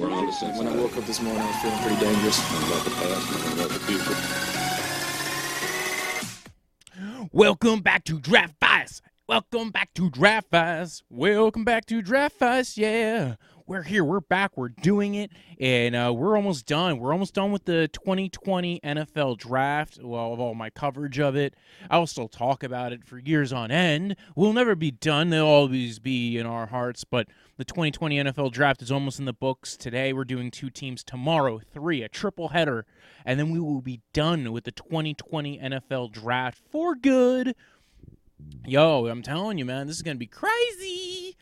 We're on the same When I woke up this morning, I was feeling pretty dangerous. Nothing about the past, nothing about the future. Welcome back to Draft Bias. Welcome back to Draft Bias. Welcome back to Draft Bias. Yeah, we're here. We're back. We're doing it, and uh, we're almost done. We're almost done with the 2020 NFL Draft. Well, of all my coverage of it, I'll still talk about it for years on end. We'll never be done. They'll always be in our hearts. But the 2020 NFL Draft is almost in the books. Today, we're doing two teams. Tomorrow, three, a triple header, and then we will be done with the 2020 NFL Draft for good. Yo, I'm telling you, man, this is gonna be crazy,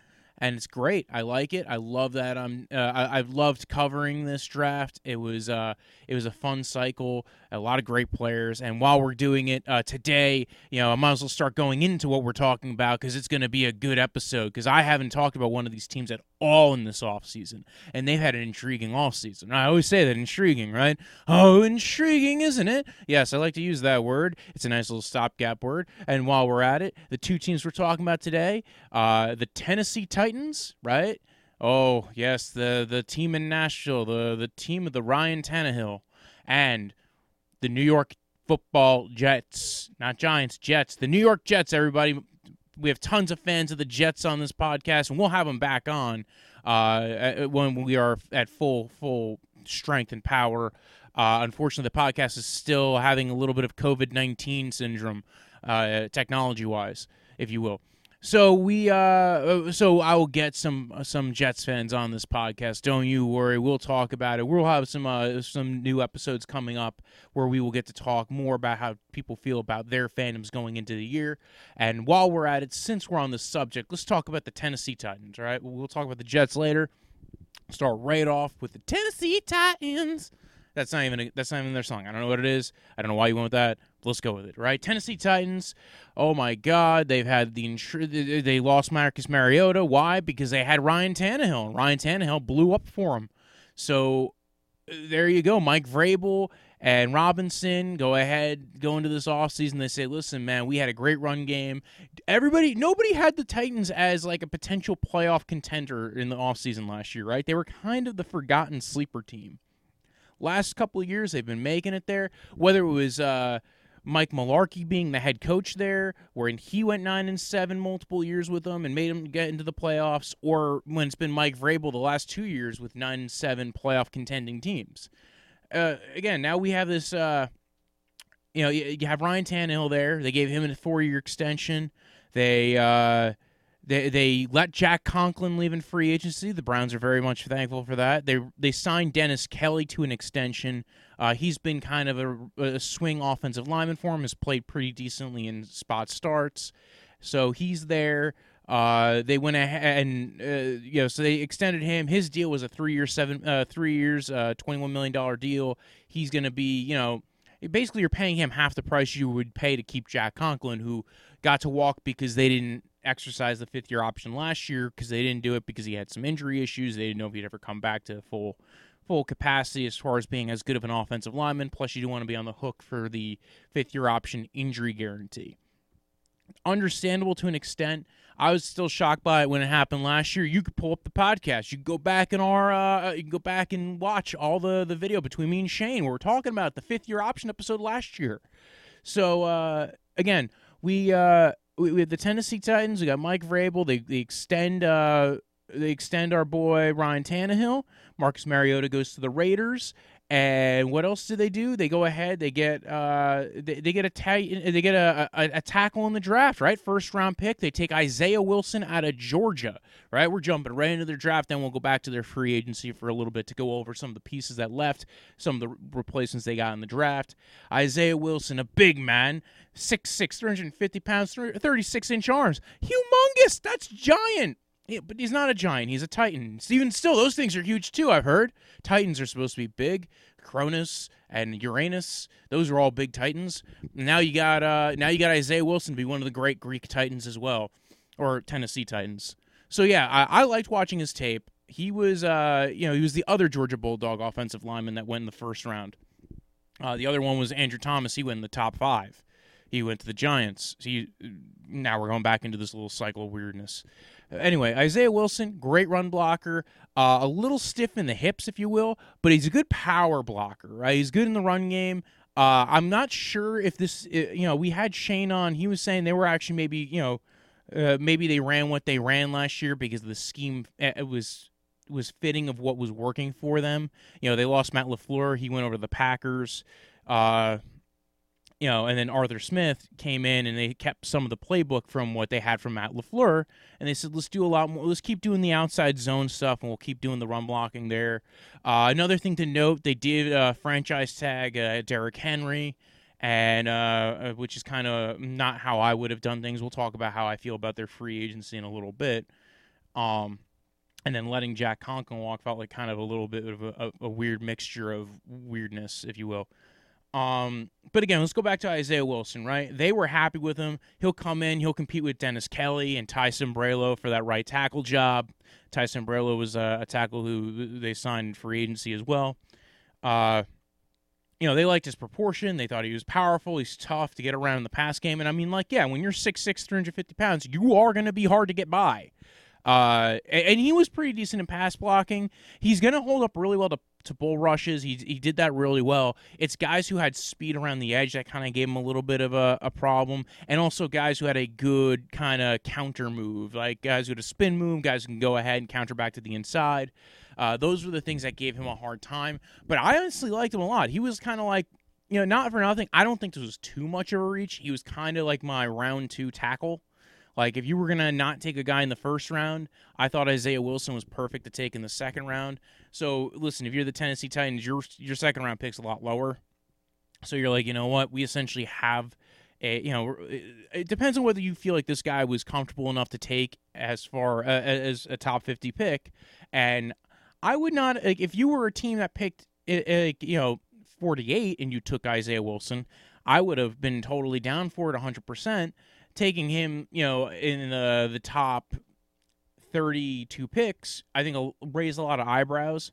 and it's great. I like it. I love that. I'm. Uh, I, I've loved covering this draft. It was. Uh, it was a fun cycle. A lot of great players. And while we're doing it uh, today, you know, I might as well start going into what we're talking about because it's going to be a good episode. Because I haven't talked about one of these teams at all in this offseason. And they've had an intriguing offseason. I always say that intriguing, right? Oh, intriguing, isn't it? Yes, I like to use that word. It's a nice little stopgap word. And while we're at it, the two teams we're talking about today, uh, the Tennessee Titans, right? Oh yes, the the team in Nashville, the the team of the Ryan Tannehill, and the New York Football Jets, not Giants, Jets. The New York Jets. Everybody, we have tons of fans of the Jets on this podcast, and we'll have them back on uh, when we are at full full strength and power. Uh, unfortunately, the podcast is still having a little bit of COVID nineteen syndrome, uh, technology wise, if you will. So we uh so I will get some some Jets fans on this podcast. Don't you worry. We'll talk about it. We'll have some uh, some new episodes coming up where we will get to talk more about how people feel about their fandoms going into the year. And while we're at it, since we're on the subject, let's talk about the Tennessee Titans, all right? We'll talk about the Jets later. Start right off with the Tennessee Titans. That's not even a, that's not even their song. I don't know what it is. I don't know why you went with that. Let's go with it, right? Tennessee Titans. Oh my God, they've had the they lost Marcus Mariota. Why? Because they had Ryan Tannehill. And Ryan Tannehill blew up for them. So uh, there you go. Mike Vrabel and Robinson go ahead, go into this offseason. They say, listen, man, we had a great run game. Everybody, nobody had the Titans as like a potential playoff contender in the offseason last year, right? They were kind of the forgotten sleeper team. Last couple of years, they've been making it there. Whether it was uh, Mike Mularkey being the head coach there, wherein he went nine and seven multiple years with them and made them get into the playoffs, or when it's been Mike Vrabel the last two years with nine and seven playoff contending teams. Uh, again, now we have this. Uh, you know, you have Ryan Tannehill there. They gave him a four-year extension. They uh, they they let Jack Conklin leave in free agency. The Browns are very much thankful for that. They they signed Dennis Kelly to an extension. Uh, he's been kind of a, a, swing offensive lineman for him. Has played pretty decently in spot starts, so he's there. Uh, they went ahead and uh, you know, so they extended him. His deal was a three-year, seven, uh, three years, uh, twenty-one million dollar deal. He's going to be, you know, basically you're paying him half the price you would pay to keep Jack Conklin, who got to walk because they didn't exercise the fifth year option last year because they didn't do it because he had some injury issues. They didn't know if he'd ever come back to full full capacity as far as being as good of an offensive lineman. Plus, you do want to be on the hook for the fifth year option injury guarantee. Understandable to an extent. I was still shocked by it when it happened last year. You could pull up the podcast. You go back in our, uh, you go back and watch all the the video between me and Shane. Where we're talking about the fifth year option episode last year. So uh, again, we uh, we, we have the Tennessee Titans. We got Mike Vrabel. They they extend uh they extend our boy Ryan Tannehill. Marcus Mariota goes to the Raiders. And what else do they do? They go ahead. They get uh, they, they get a ta- they get a, a, a tackle in the draft, right? First round pick. They take Isaiah Wilson out of Georgia, right? We're jumping right into their draft. Then we'll go back to their free agency for a little bit to go over some of the pieces that left, some of the replacements they got in the draft. Isaiah Wilson, a big man, 6'6", 350 pounds, 36 inch arms, humongous. That's giant. Yeah, but he's not a giant. He's a titan. Even still, those things are huge too. I've heard titans are supposed to be big. Cronus and Uranus, those are all big titans. Now you got uh, now you got Isaiah Wilson to be one of the great Greek titans as well, or Tennessee Titans. So yeah, I, I liked watching his tape. He was uh, you know he was the other Georgia Bulldog offensive lineman that went in the first round. Uh, the other one was Andrew Thomas. He went in the top five He went to the Giants. He, now we're going back into this little cycle of weirdness. Anyway, Isaiah Wilson, great run blocker, uh, a little stiff in the hips, if you will, but he's a good power blocker, right? He's good in the run game. Uh, I'm not sure if this, you know, we had Shane on. He was saying they were actually maybe, you know, uh, maybe they ran what they ran last year because the scheme uh, it was was fitting of what was working for them. You know, they lost Matt LaFleur. He went over to the Packers. Uh, you know, and then Arthur Smith came in and they kept some of the playbook from what they had from Matt LaFleur. And they said, let's do a lot more. Let's keep doing the outside zone stuff and we'll keep doing the run blocking there. Uh, another thing to note, they did uh, franchise tag uh, Derrick Henry, and uh, uh, which is kind of not how I would have done things. We'll talk about how I feel about their free agency in a little bit. Um, and then letting Jack Conklin walk felt like kind of a little bit of a, a, a weird mixture of weirdness, if you will. Um, but again, let's go back to Isaiah Wilson, right? They were happy with him. He'll come in, he'll compete with Dennis Kelly and Tyson Sambrailo for that right tackle job. Tyson Sambrailo was a, a tackle who they signed free agency as well. Uh, you know, they liked his proportion. They thought he was powerful. He's tough to get around in the pass game. And I mean, like, yeah, when you're 6'6, 350 pounds, you are going to be hard to get by. Uh, and he was pretty decent in pass blocking. He's going to hold up really well to, to bull rushes. He, he did that really well. It's guys who had speed around the edge that kind of gave him a little bit of a, a problem. And also guys who had a good kind of counter move, like guys who had a spin move, guys who can go ahead and counter back to the inside. Uh, those were the things that gave him a hard time. But I honestly liked him a lot. He was kind of like, you know, not for nothing. I don't think this was too much of a reach. He was kind of like my round two tackle. Like if you were gonna not take a guy in the first round, I thought Isaiah Wilson was perfect to take in the second round. So listen, if you're the Tennessee Titans, your your second round pick's a lot lower. So you're like, you know what? We essentially have a, you know, it depends on whether you feel like this guy was comfortable enough to take as far uh, as a top 50 pick. And I would not like if you were a team that picked you know 48 and you took Isaiah Wilson, I would have been totally down for it 100% taking him, you know, in the the top 32 picks, I think will raise a lot of eyebrows.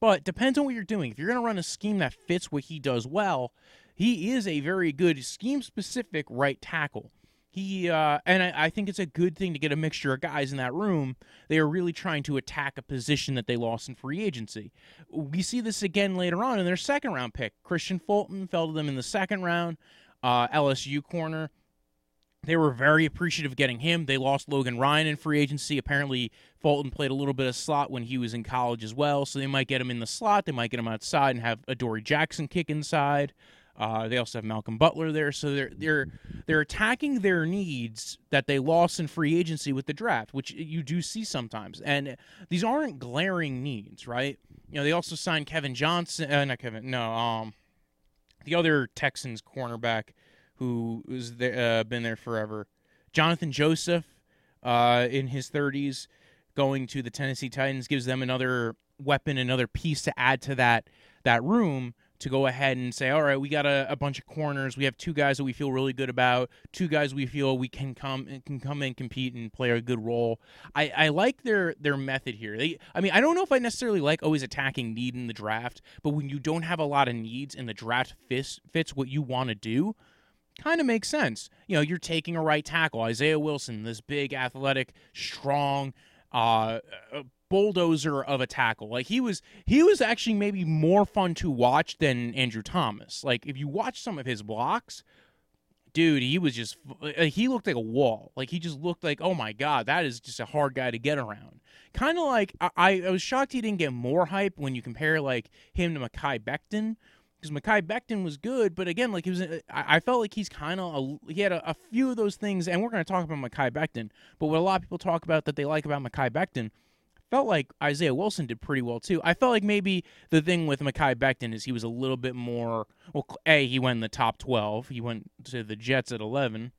But depends on what you're doing. If you're going to run a scheme that fits what he does well, he is a very good scheme specific right tackle. He uh, and I, I, think it's a good thing to get a mixture of guys in that room. They are really trying to attack a position that they lost in free agency. We see this again later on in their second round pick. Kristian Fulton fell to them in the second round. Uh, LSU corner they were very appreciative of getting him. They lost Logan Ryan in free agency. Apparently, Fulton played a little bit of slot when he was in college as well, so they might get him in the slot. They might get him outside and have Adoree Jackson kick inside. Uh, they also have Malcolm Butler there, so they're they're they're attacking their needs that they lost in free agency with the draft, which you do see sometimes. And these aren't glaring needs, right? You know, they also signed Kevin Johnson, uh, not Kevin, no, um, the other Texans cornerback who has uh, been there forever. Jonathan Joseph, uh, in his 30s, going to the Tennessee Titans gives them another weapon, another piece to add to that that room to go ahead and say, all right, we got a, a, bunch of corners. We have two guys that we feel really good about. Two guys we feel we can come can come and compete and play a good role. I, I like their their method here. They, I mean, I don't know if I necessarily like always attacking need in the draft, but when you don't have a lot of needs and the draft fits fits what you want to do, kind of makes sense. You know, you're taking a right tackle, Isaiah Wilson, this big, athletic, strong, uh, uh, bulldozer of a tackle. Like he was, he was actually maybe more fun to watch than Andrew Thomas. Like if you watch some of his blocks, dude, he was just, he looked like a wall. Like he just looked like, oh my god, that is just a hard guy to get around. Kind of like I, I was shocked he didn't get more hype when you compare like him to Mekhi Becton because Mekhi Becton was good, but again, like he was, I, felt like he's kind of he had a, a, few of those things, and we're going to talk about Mekhi Becton. But what a lot of people talk about that they like about Mekhi Becton, felt like Isaiah Wilson did pretty well too. I felt like maybe the thing with Mekhi Becton is he was a little bit more. Well, a he went in the top twelve. He went to the Jets at eleven.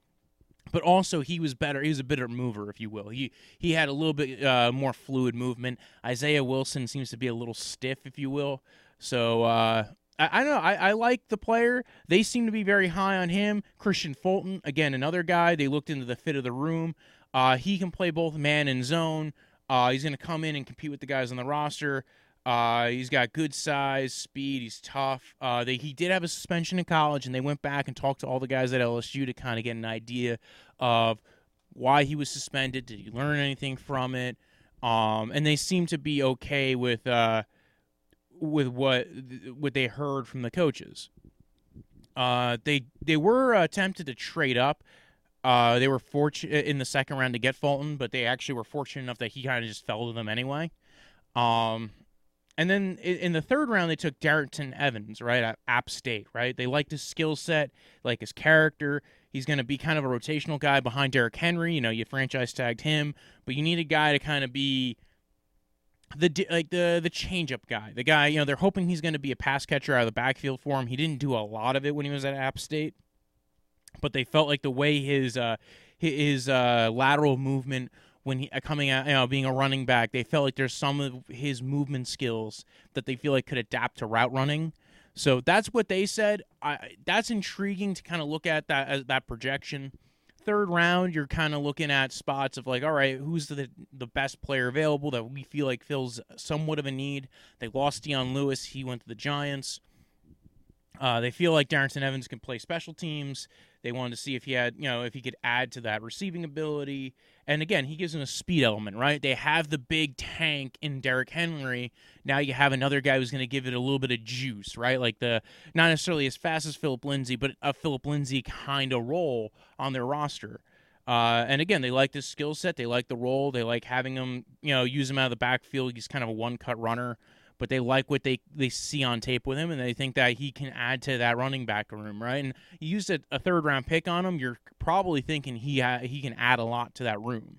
But also, he was better. He was a better mover, if you will. He he had a little bit uh, more fluid movement. Isaiah Wilson seems to be a little stiff, if you will. So uh, I, I don't know. I, I like the player. They seem to be very high on him. Kristian Fulton, again, another guy. They looked into the fit of the room. Uh, he can play both man and zone. Uh, he's going to come in and compete with the guys on the roster. Uh, he's got good size, speed. He's tough. Uh, they, he did have a suspension in college, and they went back and talked to all the guys at LSU to kind of get an idea of why he was suspended. Did he learn anything from it? Um, and they seem to be okay with uh, with what what they heard from the coaches. Uh, they they were attempted to trade up. Uh, they were fortunate in the second round to get Fulton, but they actually were fortunate enough that he kind of just fell to them anyway. Um, and then in the third round, they took Darrynton Evans, right, at App State, right? They liked his skill set, like his character. He's going to be kind of a rotational guy behind Derrick Henry. You know, you franchise tagged him, but you need a guy to kind of be the like the the changeup guy, the guy. You know, they're hoping he's going to be a pass catcher out of the backfield for him. He didn't do a lot of it when he was at App State, but they felt like the way his uh, his uh, lateral movement when he uh, coming out, you know, being a running back, they felt like there's some of his movement skills that they feel like could adapt to route running. So that's what they said. I, that's intriguing to kind of look at that as that projection. Third round, you're kind of looking at spots of like, all right, who's the the best player available that we feel like fills somewhat of a need. They lost Dion Lewis; he went to the Giants. Uh, they feel like Darrynton Evans can play special teams. They wanted to see if he had, you know, if he could add to that receiving ability. And again, he gives them a speed element, right? They have the big tank in Derrick Henry. Now you have another guy who's going to give it a little bit of juice, right? Like the not necessarily as fast as Phillip Lindsay, but a Phillip Lindsay kind of role on their roster. Uh, and again, they like this skill set. They like the role. They like having him, you know, use him out of the backfield. He's kind of a one cut runner but they like what they they see on tape with him, and they think that he can add to that running back room, right? And you used a, a third round pick on him, you're probably thinking he ha- he can add a lot to that room.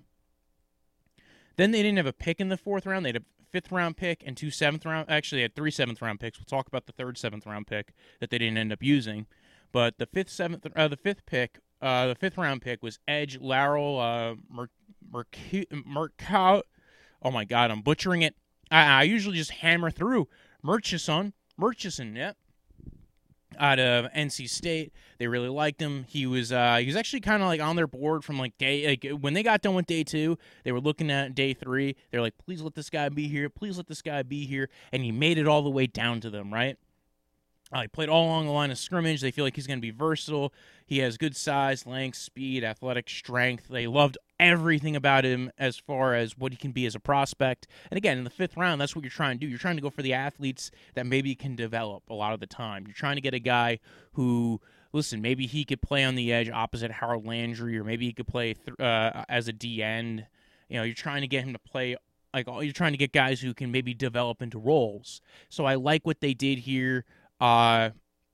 Then they didn't have a pick in the fourth round; they had a fifth round pick and two seventh round. Actually, they had three seventh round picks. We'll talk about the third seventh round pick that they didn't end up using, but the fifth seventh uh, the fifth pick. Uh, the fifth round pick was Edge Larrell uh, Mercado. Oh my God, I'm butchering it. I, I usually just hammer through Murchison. Murchison, yep. Out of NC State, they really liked him. He was uh, he was actually kind of like on their board from like day like when they got done with day two, they were looking at day three. They're like, please let this guy be here, please let this guy be here, and he made it all the way down to them, right? Uh, he played all along the line of scrimmage. They feel like he's going to be versatile. He has good size, length, speed, athletic strength. They loved everything about him as far as what he can be as a prospect. And again, in the fifth round, that's what you're trying to do. You're trying to go for the athletes that maybe can develop a lot of the time. You're trying to get a guy who, listen, maybe he could play on the edge opposite Harold Landry, or maybe he could play th- uh, as a D end. You know, you're trying to get him to play like you're trying to get guys who can maybe develop into roles. So I like what they did here. Uh,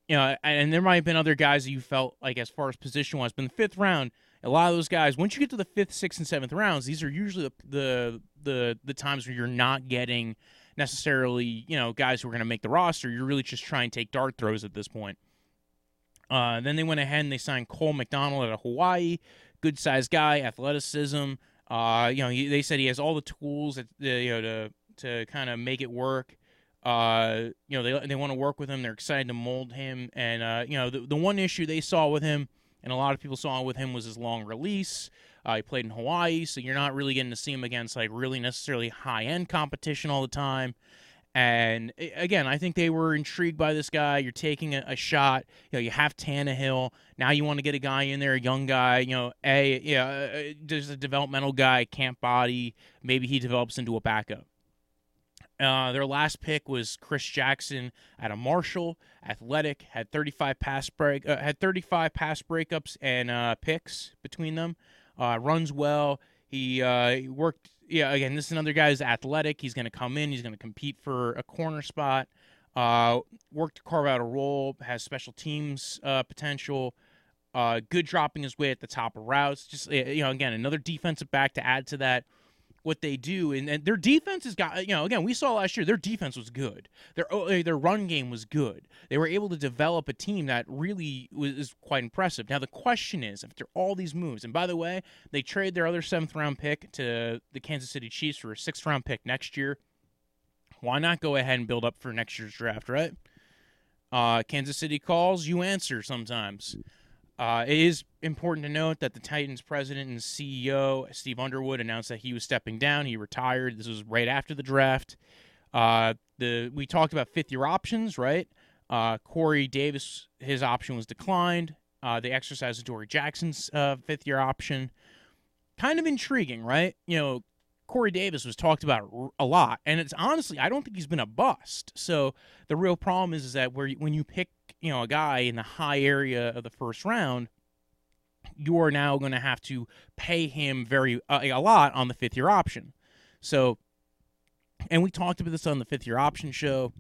you know, and there might have been other guys that you felt like as far as position wise, but in the fifth round, a lot of those guys, once you get to the fifth, sixth, and seventh rounds, these are usually the the the, the times where you're not getting necessarily you know guys who are going to make the roster. You're really just trying to take dart throws at this point. Uh, then they went ahead and they signed Cole McDonald out of Hawaii, good sized guy, athleticism. Uh, you know, he, they said he has all the tools that you know to to kind of make it work. Uh, you know, they they want to work with him. They're excited to mold him. And uh, you know, the the one issue they saw with him and a lot of people saw with him was his long release. Uh, he played in Hawaii, so you're not really getting to see him against like really necessarily high end competition all the time. And again, I think they were intrigued by this guy. You're taking a, a, shot. You know, you have Tannehill. Now you want to get a guy in there, a young guy. You know, a yeah, uh, just a developmental guy, can't body. Maybe he develops into a backup. Uh, their last pick was Chris Jackson at a Marshall, athletic, had 35 pass break, uh, had 35 pass breakups and uh, picks between them. Uh, runs well. He, uh, he worked. Yeah, again, this is another guy who's athletic. He's going to come in. He's going to compete for a corner spot. Uh, worked to carve out a role. Has special teams potential. good dropping his way at the top of routes. Just you know, again, another defensive back to add to that what they do, and, and their defense has got you know again we saw last year their defense was good, their eh, their run game was good. They were able to develop a team that really was quite impressive. Now the question is, after all these moves, and by the way, they trade their other seventh round pick to the Kansas City Chiefs for a sixth round pick next year. Why not go ahead and build up for next year's draft, right? Uh, Kansas City calls, you answer sometimes. Uh, it is important to note that the Titans president and CEO, Steve Underwood, announced that he was stepping down. He retired. This was right after the draft. Uh, the we talked about fifth year options, right? Uh, Corey Davis, his option was declined. Uh, they exercised Dory Jackson's uh, fifth year option. Kind of intriguing, right? You know, Corey Davis was talked about a lot, and it's honestly, I don't think he's been a bust. So the real problem is, is that where when you pick, you know, a guy in the high area of the first round, you are now going to have to pay him very uh, a lot on the fifth year option. So, and we talked about this on the fifth year option show.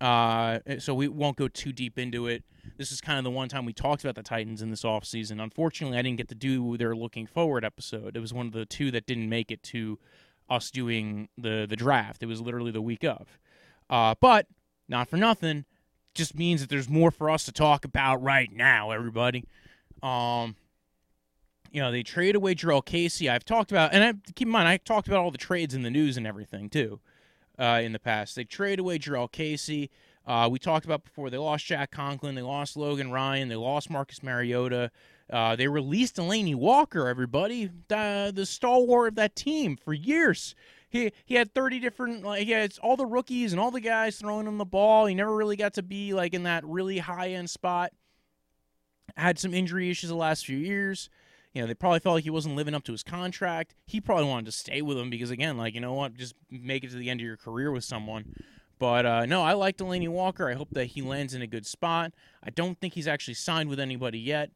Uh, so we won't go too deep into it. This is kind of the one time we talked about the Titans in this offseason. Unfortunately, I didn't get to do their looking forward episode. It was one of the two that didn't make it to us doing the the draft. It was literally the week of. Uh, but not for nothing, just means that there's more for us to talk about right now, everybody. Um, you know, they trade away Jurrell Casey. I've talked about, and I, keep in mind, I talked about all the trades in the news and everything too uh, in the past. They trade away Jurrell Casey. Uh, we talked about before. They lost Jack Conklin. They lost Logan Ryan. They lost Marcus Mariota. Uh, they released Delanie Walker. Everybody, the, the stalwart of that team for years. He he had thirty different like he had all the rookies and all the guys throwing him the ball. He never really got to be like in that really high end spot. Had some injury issues the last few years. You know, they probably felt like he wasn't living up to his contract. He probably wanted to stay with him because, again, like, you know what, just make it to the end of your career with someone. But uh, no, I like Delanie Walker. I hope that he lands in a good spot. I don't think he's actually signed with anybody yet.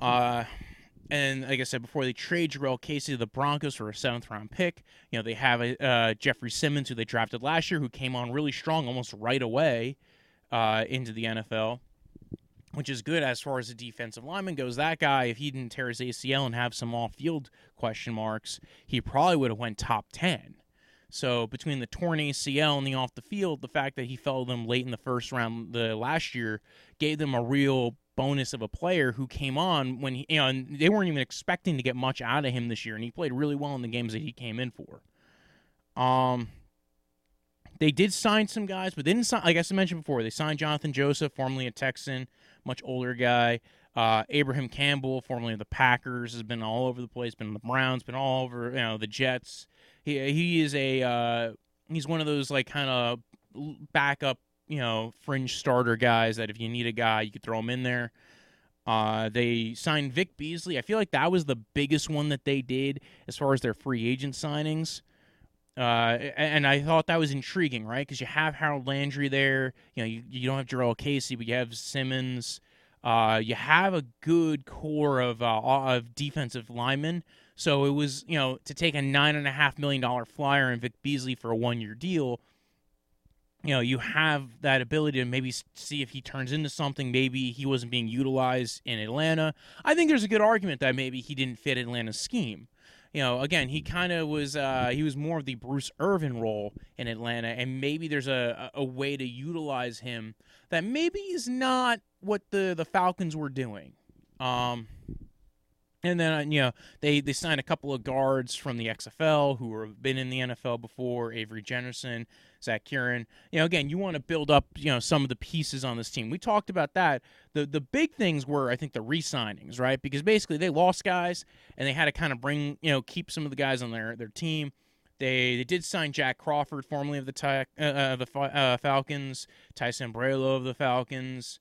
Uh, and like I said before, they trade Jurrell Casey to the Broncos for a seventh round pick. You know, they have uh, Jeffrey Simmons, who they drafted last year, who came on really strong almost right away uh, into the NFL which is good as far as the defensive lineman goes. That guy, if he didn't tear his ACL and have some off-field question marks, he probably would have went top ten. So between the torn ACL and the off the field, the fact that he fell them late in the first round the last year gave them a real bonus of a player who came on when he, you know, and they weren't even expecting to get much out of him this year, and he played really well in the games that he came in for. Um, they did sign some guys, but they didn't sign. Like I mentioned before, they signed Jonathan Joseph, formerly a Texan much older guy. Uh, Ibraheim Campbell, formerly of the Packers, has been all over the place. Been the Browns, been all over you know the Jets. He he is a uh, he's one of those like kind of backup you know fringe starter guys that if you need a guy you could throw him in there. Uh, they signed Vic Beasley. I feel like that was the biggest one that they did as far as their free agent signings. Uh, and I thought that was intriguing, right? Because you have Harold Landry there. You know, you, you don't have Jurrell Casey, but you have Simmons. Uh, you have a good core of uh, of defensive linemen. So it was, you know, to take a nine and a half million dollar flyer in Vic Beasley for a one year deal. You know, you have that ability to maybe see if he turns into something. Maybe he wasn't being utilized in Atlanta. I think there's a good argument that maybe he didn't fit Atlanta's scheme you know, again, he kind of was uh, he was more of the Bruce Irvin role in Atlanta, and maybe there's a, a way to utilize him that maybe is not what the the Falcons were doing. Um, and then uh, you know they they signed a couple of guards from the XFL who have been in the NFL before, Avery Gennesy, Zach Kerin. You know, again, you want to build up you know some of the pieces on this team. We talked about that. The the big things were I think the re-signings, right? Because basically they lost guys and they had to kind of bring you know keep some of the guys on their their team. They they did sign Jack Crawford, formerly of the uh, uh, the uh, Falcons, Tyson Sambrailo of the Falcons.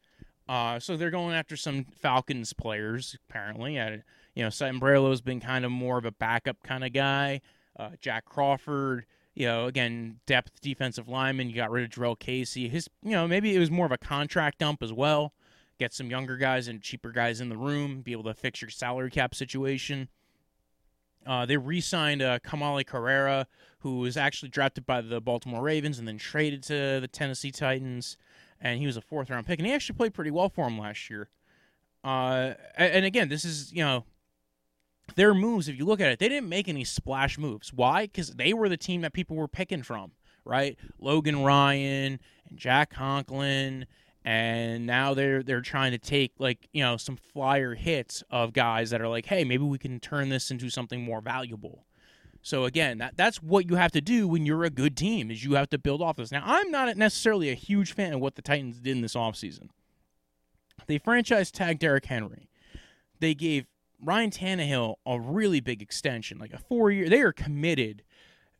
Uh, so they're going after some Falcons players apparently. At, you know, Sambrailo's been kind of more of a backup kind of guy. Uh, Jack Crawford, you know, again, depth defensive lineman. You got rid of Jurrell Casey. His, you know, maybe it was more of a contract dump as well. Get some younger guys and cheaper guys in the room, be able to fix your salary cap situation. Uh, they re-signed uh, Kamalei Correa, who was actually drafted by the Baltimore Ravens and then traded to the Tennessee Titans, and he was a fourth-round pick, and he actually played pretty well for him last year. Uh, and again, this is you know their moves, if you look at it, they didn't make any splash moves. Why? Because they were the team that people were picking from, right? Logan Ryan and Jack Conklin, and now they're they're trying to take like you know some flyer hits of guys that are like, hey, maybe we can turn this into something more valuable. So again, that that's what you have to do when you're a good team is you have to build off this. Now, I'm not necessarily a huge fan of what the Titans did in this offseason. They franchise tagged Derrick Henry. They gave Ryan Tannehill a really big extension, like a four year. They are committed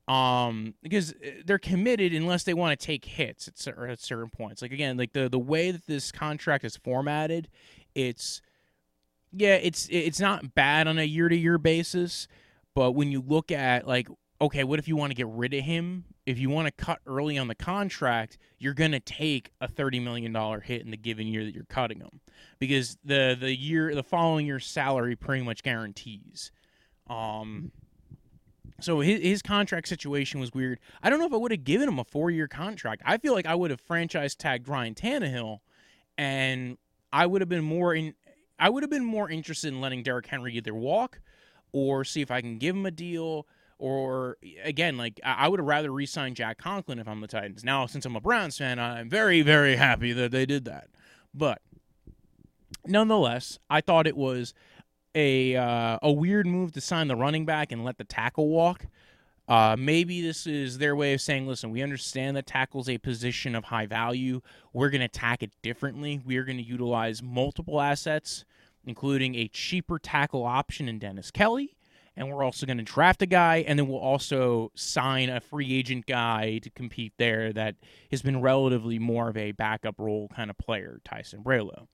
um, because uh, they're committed unless they want to take hits at, at certain points. Like again, like the the way that this contract is formatted, it's yeah, it's it's not bad on a year to year basis, but when you look at like okay, what if you want to get rid of him? If you want to cut early on the contract, you're going to take a $30 million hit in the given year that you're cutting him because the the year the following year's salary pretty much guarantees. Um so his, his contract situation was weird. I don't know if I would have given him a four year contract. I feel like I would have franchise tagged Ryan Tannehill, and I would have been more in. I would have been more interested in letting Derrick Henry either walk, or see if I can give him a deal, or again, like I would have rather re-signed Jack Conklin if I'm the Titans. Now, since I'm a Browns fan, I'm very very happy that they did that. But nonetheless, I thought it was a uh, a weird move to sign the running back and let the tackle walk. Uh, maybe this is their way of saying, listen, we understand that tackle's a position of high value. We're going to attack it differently. We are going to utilize multiple assets, including a cheaper tackle option in Dennis Kelly. And we're also going to draft a guy, and then we'll also sign a free agent guy to compete there that has been relatively more of a backup role kind of player, Tyson Sambrailo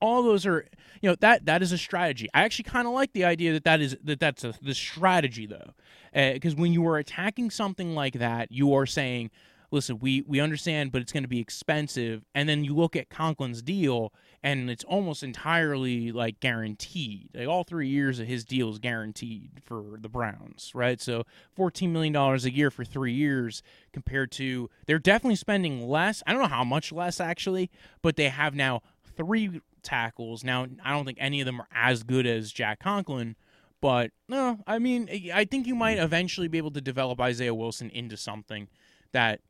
all those are you know that that is a strategy. I actually kind of like the idea that that is that that's a, the strategy though. Because uh, when you are attacking something like that you are saying listen we we understand but it's going to be expensive. And then you look at conklin's deal and it's almost entirely like guaranteed. Like all three years of his deal is guaranteed for the browns right? So 14 million dollars a year for three years compared to they're definitely spending less. I don't know how much less actually but they have now three tackles. Now, I don't think any of them are as good as Jack Conklin, but no, I mean, I think you might eventually be able to develop Isaiah Wilson into something that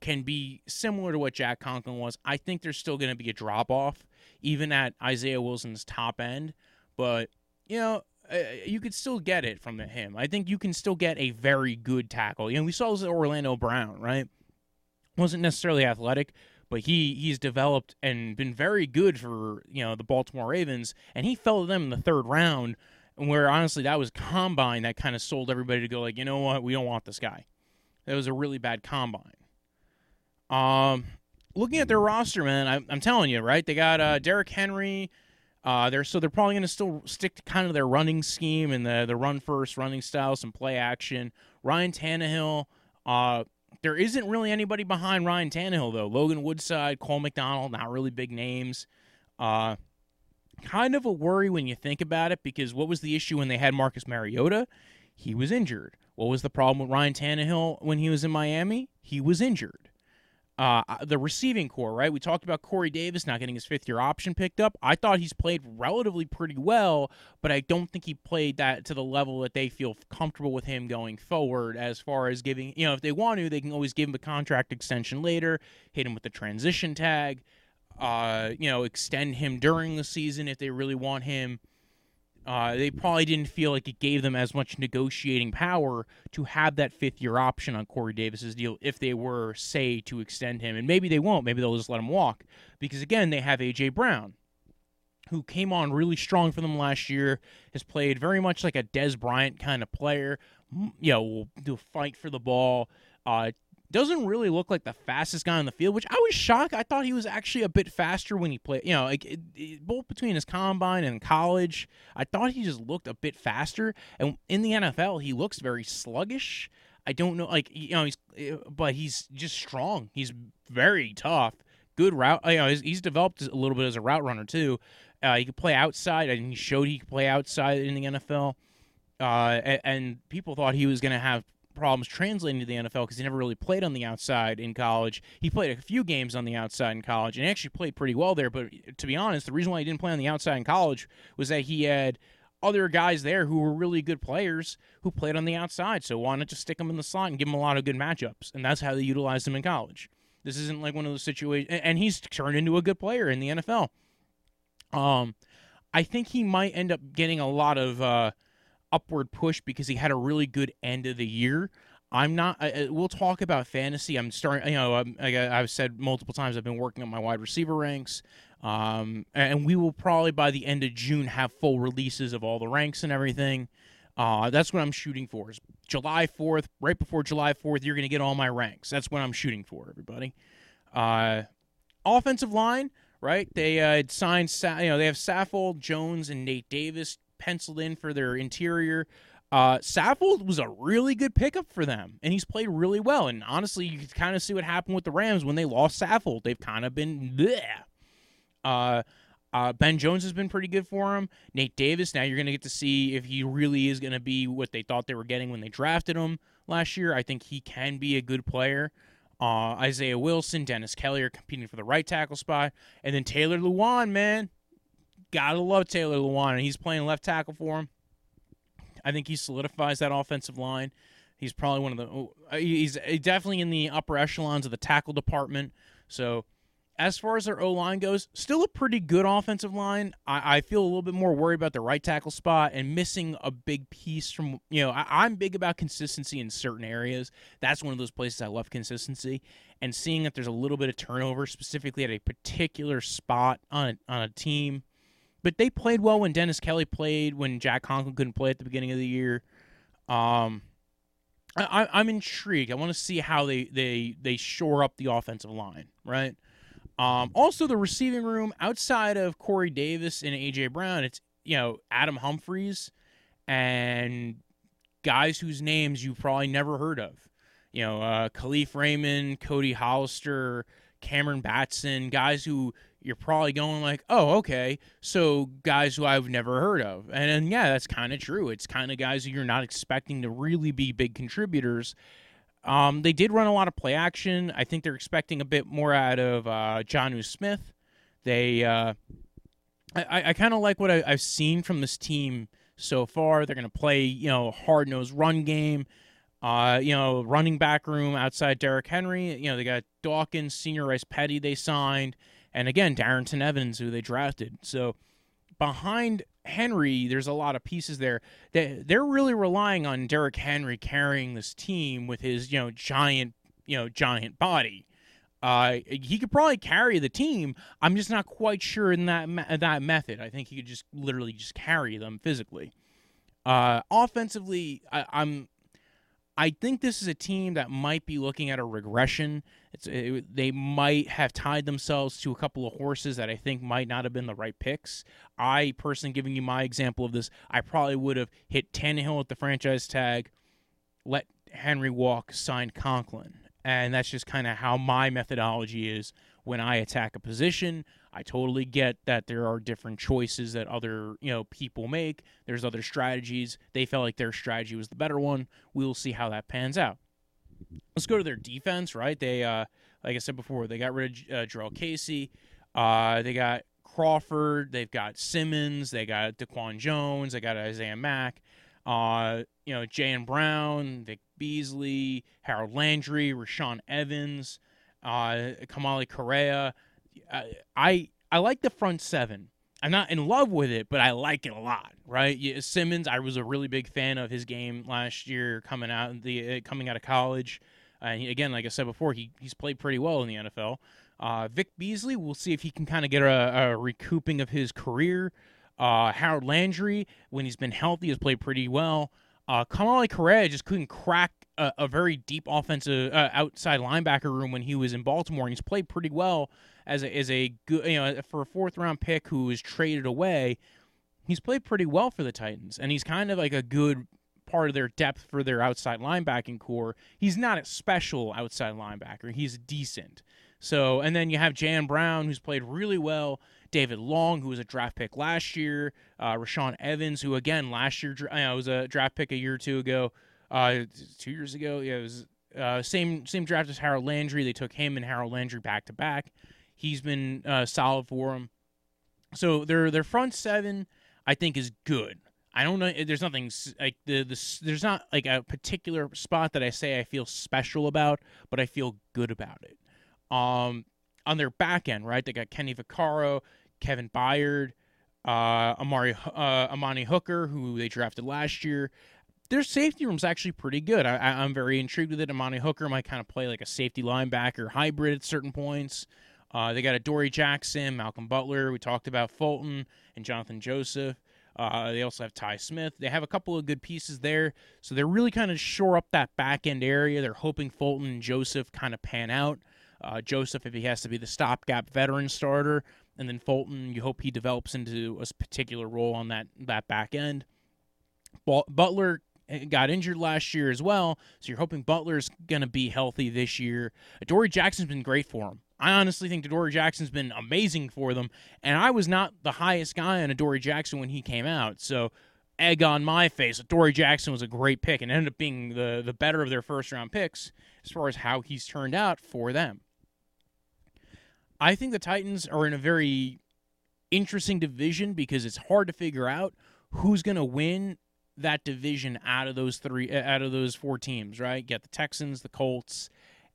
can be similar to what Jack Conklin was. I think there's still going to be a drop off, even at Isaiah Wilson's top end, but you know, uh, you could still get it from him. I think you can still get a very good tackle. You know, we saw this Orlando Brown, right? Wasn't necessarily athletic, but he he's developed and been very good for you know the Baltimore Ravens, and he fell to them in the third round. And where honestly, that was combine that kind of sold everybody to go like, you know what, we don't want this guy. That was a really bad combine. Um, looking at their roster, man, I, am telling you, right? They got uh, Derrick Henry. Uh, they're so they're probably going to still stick to kind of their running scheme and the the run first running style, some play action. Ryan Tannehill. Uh, there isn't really anybody behind Ryan Tannehill though. Logan Woodside, Cole McDonald, not really big names. Uh, kind of a worry when you think about it because what was the issue when they had Marcus Mariota? He was injured. What was the problem with Ryan Tannehill when he was in Miami? He was injured. Uh, the receiving core, right? We talked about Corey Davis not getting his fifth year option picked up. I thought he's played relatively pretty well, but I don't think he played that to the level that they feel comfortable with him going forward. As far as giving, you know, if they want to, they can always give him a contract extension later, hit him with the transition tag, uh, you know, extend him during the season if they really want him. Uh, they probably didn't feel like it gave them as much negotiating power to have that fifth year option on Corey Davis's deal if they were, say, to extend him. And maybe they won't. Maybe they'll just let him walk. Because again, they have A.J. Brown, who came on really strong for them last year, has played very much like a Dez Bryant kind of player. You know, will do fight for the ball. Uh, doesn't really look like the fastest guy on the field, which I was shocked. I thought he was actually a bit faster when he played. You know, like it, it, both between his combine and college, I thought he just looked a bit faster. And in the NFL, he looks very sluggish. I don't know, like you know, he's but he's just strong. He's very tough. Good route. You know, he's, he's developed a little bit as a route runner too. Uh, he could play outside, and he showed he could play outside in the NFL. Uh, and, and people thought he was going to have problems translating to the NFL because he never really played on the outside in college. He played a few games on the outside in college and actually played pretty well there. But to be honest, the reason why he didn't play on the outside in college was that he had other guys there who were really good players who played on the outside. So why not stick him in the slot and give him a lot of good matchups? And that's how they utilized him in college. This isn't like one of those situations, and he's turned into a good player in the NFL. Um, I think he might end up getting a lot of. Uh, upward push because he had a really good end of the year. I'm not. I, we'll talk about fantasy. I'm starting. You know, I'm, I, have said multiple times. I've been working on my wide receiver ranks, um, and we will probably by the end of June have full releases of all the ranks and everything. Uh, that's what I'm shooting for is July 4th, right before July 4th, you're going to get all my ranks. That's what I'm shooting for, everybody. Uh, offensive line, right? They uh, signed, you know, they have Saffold, Jones, and Nate Davis penciled in for their interior. Uh, Saffold was a really good pickup for them, and he's played really well. And honestly, you can kind of see what happened with the Rams when they lost Saffold. They've kind of been there. Uh, uh, ben Jones has been pretty good for him. Nate Davis, now you're going to get to see if he really is going to be what they thought they were getting when they drafted him last year. I think he can be a good player. Uh, Isaiah Wilson, Dennis Kelly are competing for the right tackle spot. And then Taylor Lewan, man. Gotta love Taylor Lewan. And he's playing left tackle for him. I think he solidifies that offensive line. He's probably one of the. Oh, uh, he's definitely in the upper echelons of the tackle department. So as far as their O line goes, still a pretty good offensive line. I, I, feel a little bit more worried about the right tackle spot and missing a big piece from, you know, I, am big about consistency in certain areas. That's one of those places I love consistency. And seeing that there's a little bit of turnover, specifically at a particular spot on on a team. But they played well when Dennis Kelly played, when Jack Conklin couldn't play at the beginning of the year. Um, I, I'm intrigued. I want to see how they, they, they shore up the offensive line, right? Um, also, the receiving room outside of Corey Davis and AJ Brown, it's you know Adam Humphries and guys whose names you've probably never heard of. You know, uh, Kalif Raymond, Cody Hollister, Cameron Batson, guys who you're probably going like, oh, okay, so guys who I've never heard of. And, and yeah, that's kind of true. It's kind of guys who you're not expecting to really be big contributors. Um, they did run a lot of play action. I think they're expecting a bit more out of uh, Jonnu Smith. They, uh, I, I kind of like what I, have seen from this team so far. They're going to play, you know, hard nosed run game. Uh, you know, running back room outside Derrick Henry. You know, they got Dawkins, Senorise Perry they signed, and again Darrynton Evans who they drafted. So behind Henry, there's a lot of pieces there. They they're really relying on Derrick Henry carrying this team with his you know giant you know giant body. Uh, he could probably carry the team. I'm just not quite sure in that me- that method. I think he could just literally just carry them physically. Uh, offensively, I, I'm I think this is a team that might be looking at a regression. It, they might have tied themselves to a couple of horses that I think might not have been the right picks. I personally, giving you my example of this, I probably would have hit Tannehill at the franchise tag, let Henry walk, signed Conklin, and that's just kind of how my methodology is when I attack a position. I totally get that there are different choices that other, you know, people make. There's other strategies. They felt like their strategy was the better one. We will see how that pans out. Let's go to their defense, right? They uh like I said before, they got rid of uh, Jurrell Casey. Uh they got Crawford, they've got Simmons, they got Daquan Jones, they got Isaiah Mack. Uh, you know, Jayon Brown, Vic Beasley, Harold Landry, Rashaan Evans, uh, Kamalei Correa. I I like the front seven. I'm not in love with it, but I like it a lot. Right? Yeah, Simmons, I was a really big fan of his game last year coming out the uh, coming out of college. And uh, again, like I said before, he he's played pretty well in the NFL. Uh, Vic Beasley, we'll see if he can kind of get a, a, recouping of his career. Uh, Harold Landry, when he's been healthy, has played pretty well. Uh, Kamalei Correa just couldn't crack a, a very deep offensive uh, outside linebacker room when he was in Baltimore, and he's played pretty well as a, as a good you know for a fourth round pick who was traded away. He's played pretty well for the Titans, and he's kind of like a good part of their depth for their outside linebacking core. He's not a special outside linebacker. He's decent. So, and then you have Jayon Brown, who's played really well David Long, who was a draft pick last year, uh, Rashaan Evans, who again last year you was a draft pick a year or two ago, uh, two years ago. Yeah, it was uh, same same draft as Harold Landry. They took him and Harold Landry back to back. He's been uh, solid for them. So their their front seven, I think, is good. I don't know. There's nothing like the, the there's not like a particular spot that I say I feel special about, but I feel good about it. Um, on their back end, right? They got Kenny Vaccaro, Kevin Byard, uh, Amari uh, Amani Hooker, who they drafted last year. Their safety room's actually pretty good. I, am very intrigued with it. Amani Hooker might kind of play like a safety linebacker hybrid at certain points. Uh, they got Adoree Jackson, Malcolm Butler. We talked about Fulton and Jonathan Joseph. Uh, they also have Tye Smith. They have a couple of good pieces there. So they're really kind of shore up that back end area. They're hoping Fulton and Joseph kind of pan out. Uh, Joseph, if he has to be the stopgap veteran starter, and then Fulton, you hope he develops into a particular role on that that back end. Butler got injured last year as well, so you're hoping Butler's going to be healthy this year. Adoree Jackson's been great for him. I honestly think Adoree Jackson's been amazing for them, and I was not the highest guy on Adoree Jackson when he came out. So, egg on my face. Adoree Jackson was a great pick and ended up being the the better of their first round picks as far as how he's turned out for them. I think the Titans are in a very interesting division because it's hard to figure out who's going to win that division out of those three out of those four teams, right? Get the Texans, the Colts,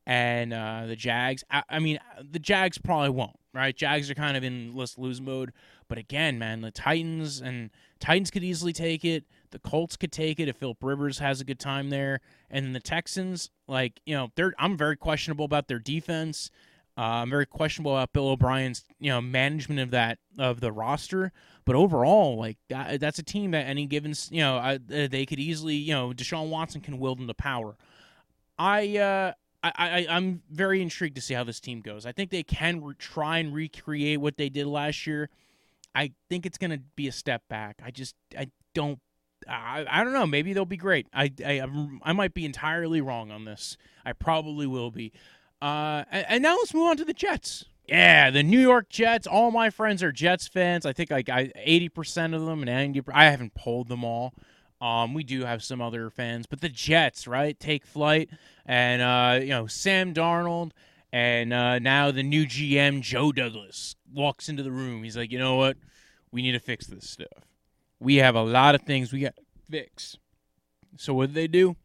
and uh, the Jags. I, I, mean, the Jags probably won't, right? Jags are kind of in let's lose mode. But again, man, the Titans and Titans could easily take it. The Colts could take it if Philip Rivers has a good time there, and the Texans, like you know, they're I'm very questionable about their defense. Uh, I'm very questionable about Bill O'Brien's you know management of that of the roster. But overall, like that, that's a team that any given you know I, they could easily you know Deshaun Watson can wield them to power. I uh, I, I am very intrigued to see how this team goes. I think they can re- try and recreate what they did last year. I think it's going to be a step back. I just I don't I, I don't know. Maybe they'll be great. I, I I might be entirely wrong on this. I probably will be. Uh, and, now let's move on to the Jets. Yeah, the New York Jets. All my friends are Jets fans. I think like eighty percent of them, and 90, I haven't polled them all. Um, we do have some other fans, but the Jets, right, take flight, and uh, you know Sam Darnold, and uh, now the new GM Joe Douglas walks into the room. He's like, you know what, we need to fix this stuff. We have a lot of things we got to fix. So what do they do?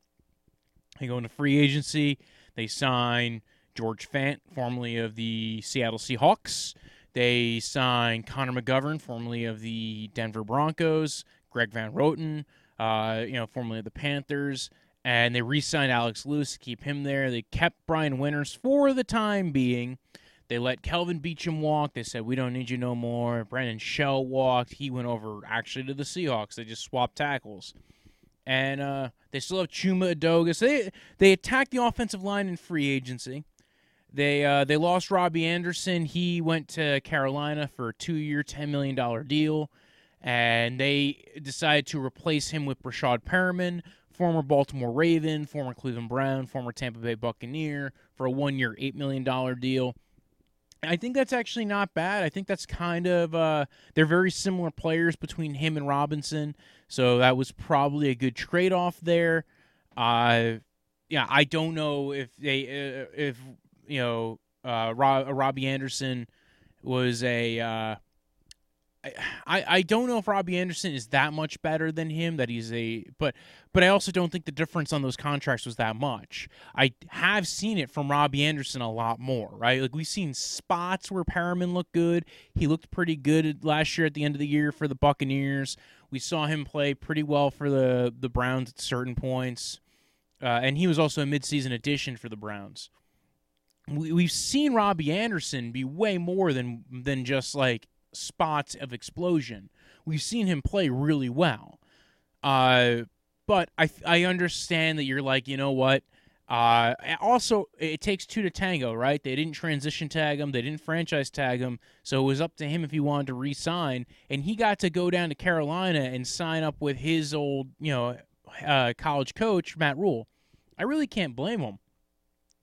They go into free agency. They sign George Fant, formerly of the Seattle Seahawks. They signed Connor McGovern, formerly of the Denver Broncos. Greg Van Roten, uh, you know, formerly of the Panthers, and they re-signed Alex Lewis to keep him there. They kept Brian Winters for the time being. They let Kelvin Beachum walk. They said we don't need you no more. Brandon Shell walked. He went over actually to the Seahawks. They just swapped tackles, and uh, they still have Chuma Edoga. So they they attacked the offensive line in free agency. They uh, they lost Robbie Anderson. He went to Carolina for a two year, ten million dollar deal and they decided to replace him with Breshad Perriman, former Baltimore Raven, former Cleveland Brown, former Tampa Bay Buccaneer, for a one year, $8 million deal. I think that's actually not bad. I think that's kind of uh, they're very similar players between him and Robinson, so that was probably a good trade off there. Uh, yeah, I don't know if they uh, if you know uh, Robbie Anderson was a uh, I, I don't know if Robbie Anderson is that much better than him that he's a but but I also don't think the difference on those contracts was that much. I have seen it from Robbie Anderson a lot more, right? Like we've seen spots where Perriman looked good. He looked pretty good last year at the end of the year for the Buccaneers. We saw him play pretty well for the the Browns at certain points. Uh, and he was also a midseason addition for the Browns. We, we've seen Robbie Anderson be way more than than just like spots of explosion. We've seen him play really well. Uh, but I I understand that you're like, you know what? Uh, also, it takes two to tango, right? They didn't transition tag him, they didn't franchise tag him, so it was up to him if he wanted to re-sign, and he got to go down to Carolina and sign up with his old, you know, uh, college coach Matt Rhule. I really can't blame him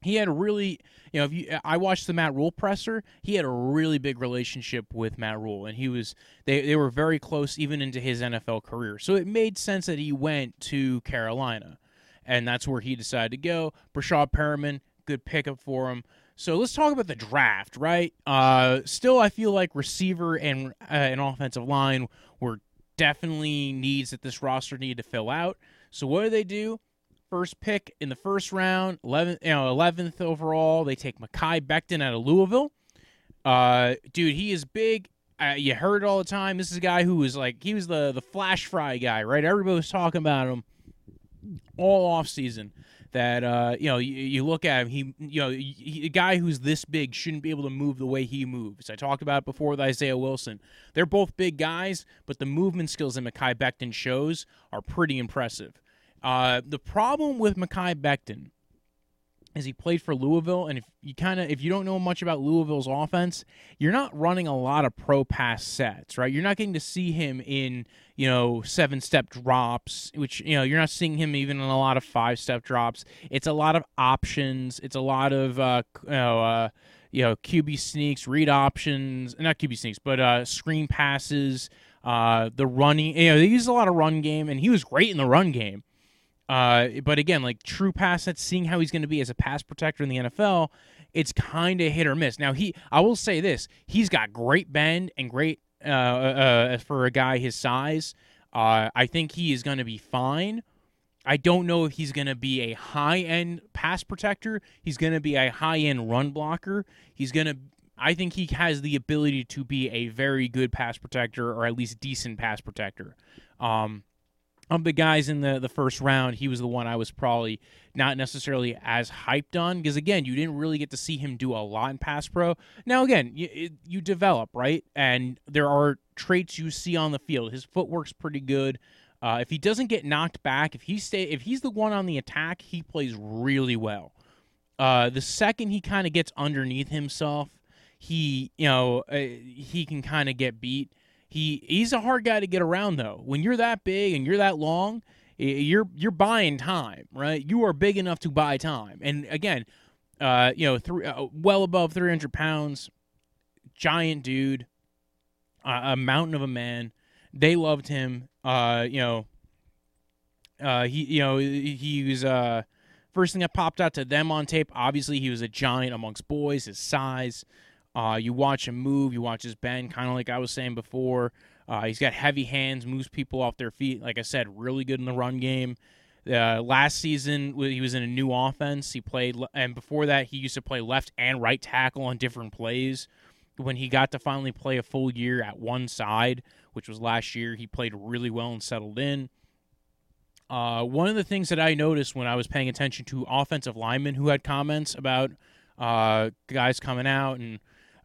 he had a really you know if you I watched the Matt Rhule presser he had a really big relationship with Matt Rhule, and he was they they were very close even into his NFL career. So it made sense that he went to Carolina and that's where he decided to go. Breshad Perriman good pickup for him. So let's talk about the draft right? Uh still I feel like receiver and uh, an offensive line were definitely needs that this roster needed to fill out. So what do they do first pick in the first round, 11th, you know, 11th overall. They take Mekhi Becton out of Louisville. Uh, dude, he is big. Uh, you heard it all the time. This is a guy who was like he was the the flash fry guy, right? Everybody was talking about him all off season. that uh, you know you, you look at him. He you know he, a guy who's this big shouldn't be able to move the way he moves. I talked about it before with Isaiah Wilson. They're both big guys, but the movement skills that Mekhi Becton shows are pretty impressive. Uh, the problem with Mekhi Becton is he played for Louisville, and if you kind of if you don't know much about Louisville's offense, you're not running a lot of pro pass sets, right? You're not getting to see him in you know seven step drops, which you know you're not seeing him even in a lot of five step drops. It's a lot of options. It's a lot of uh, you know. Uh, you know, QB sneaks, read options, not QB sneaks, but uh, screen passes, uh, the running. You know, they use a lot of run game, and he was great in the run game. Uh, but again, like true pass sets, seeing how he's going to be as a pass protector in the NFL, it's kind of hit or miss. Now he, I will say this, he's got great bend and great uh, uh, uh for a guy his size. Uh, I think he is going to be fine. I don't know if he's going to be a high end pass protector. He's going to be a high end run blocker. He's going to. I think he has the ability to be a very good pass protector, or at least decent pass protector. Um, of the guys in the, the first round, he was the one I was probably not necessarily as hyped on because again, you didn't really get to see him do a lot in pass pro. Now again, you, you develop right, and there are traits you see on the field. His footwork's pretty good. Uh, if he doesn't get knocked back, if he stay, if he's the one on the attack, he plays really well. Uh, the second he kind of gets underneath himself, he you know uh, he can kind of get beat. He he's a hard guy to get around though. When you're that big and you're that long, you're you're buying time, right? You are big enough to buy time. And again, uh, you know, three, uh, well above 300 pounds, giant dude, uh, a mountain of a man. They loved him. Uh, you know, uh, he you know he was uh first thing that popped out to them on tape. Obviously, he was a giant amongst boys. His size. Uh, you watch him move, you watch his bend, kind of like I was saying before. Uh, he's got heavy hands, moves people off their feet. Like I said, really good in the run game. Uh, last season, he was in a new offense. He played, and before that, he used to play left and right tackle on different plays. When he got to finally play a full year at one side, which was last year, he played really well and settled in. Uh, one of the things that I noticed when I was paying attention to offensive linemen who had comments about uh, guys coming out and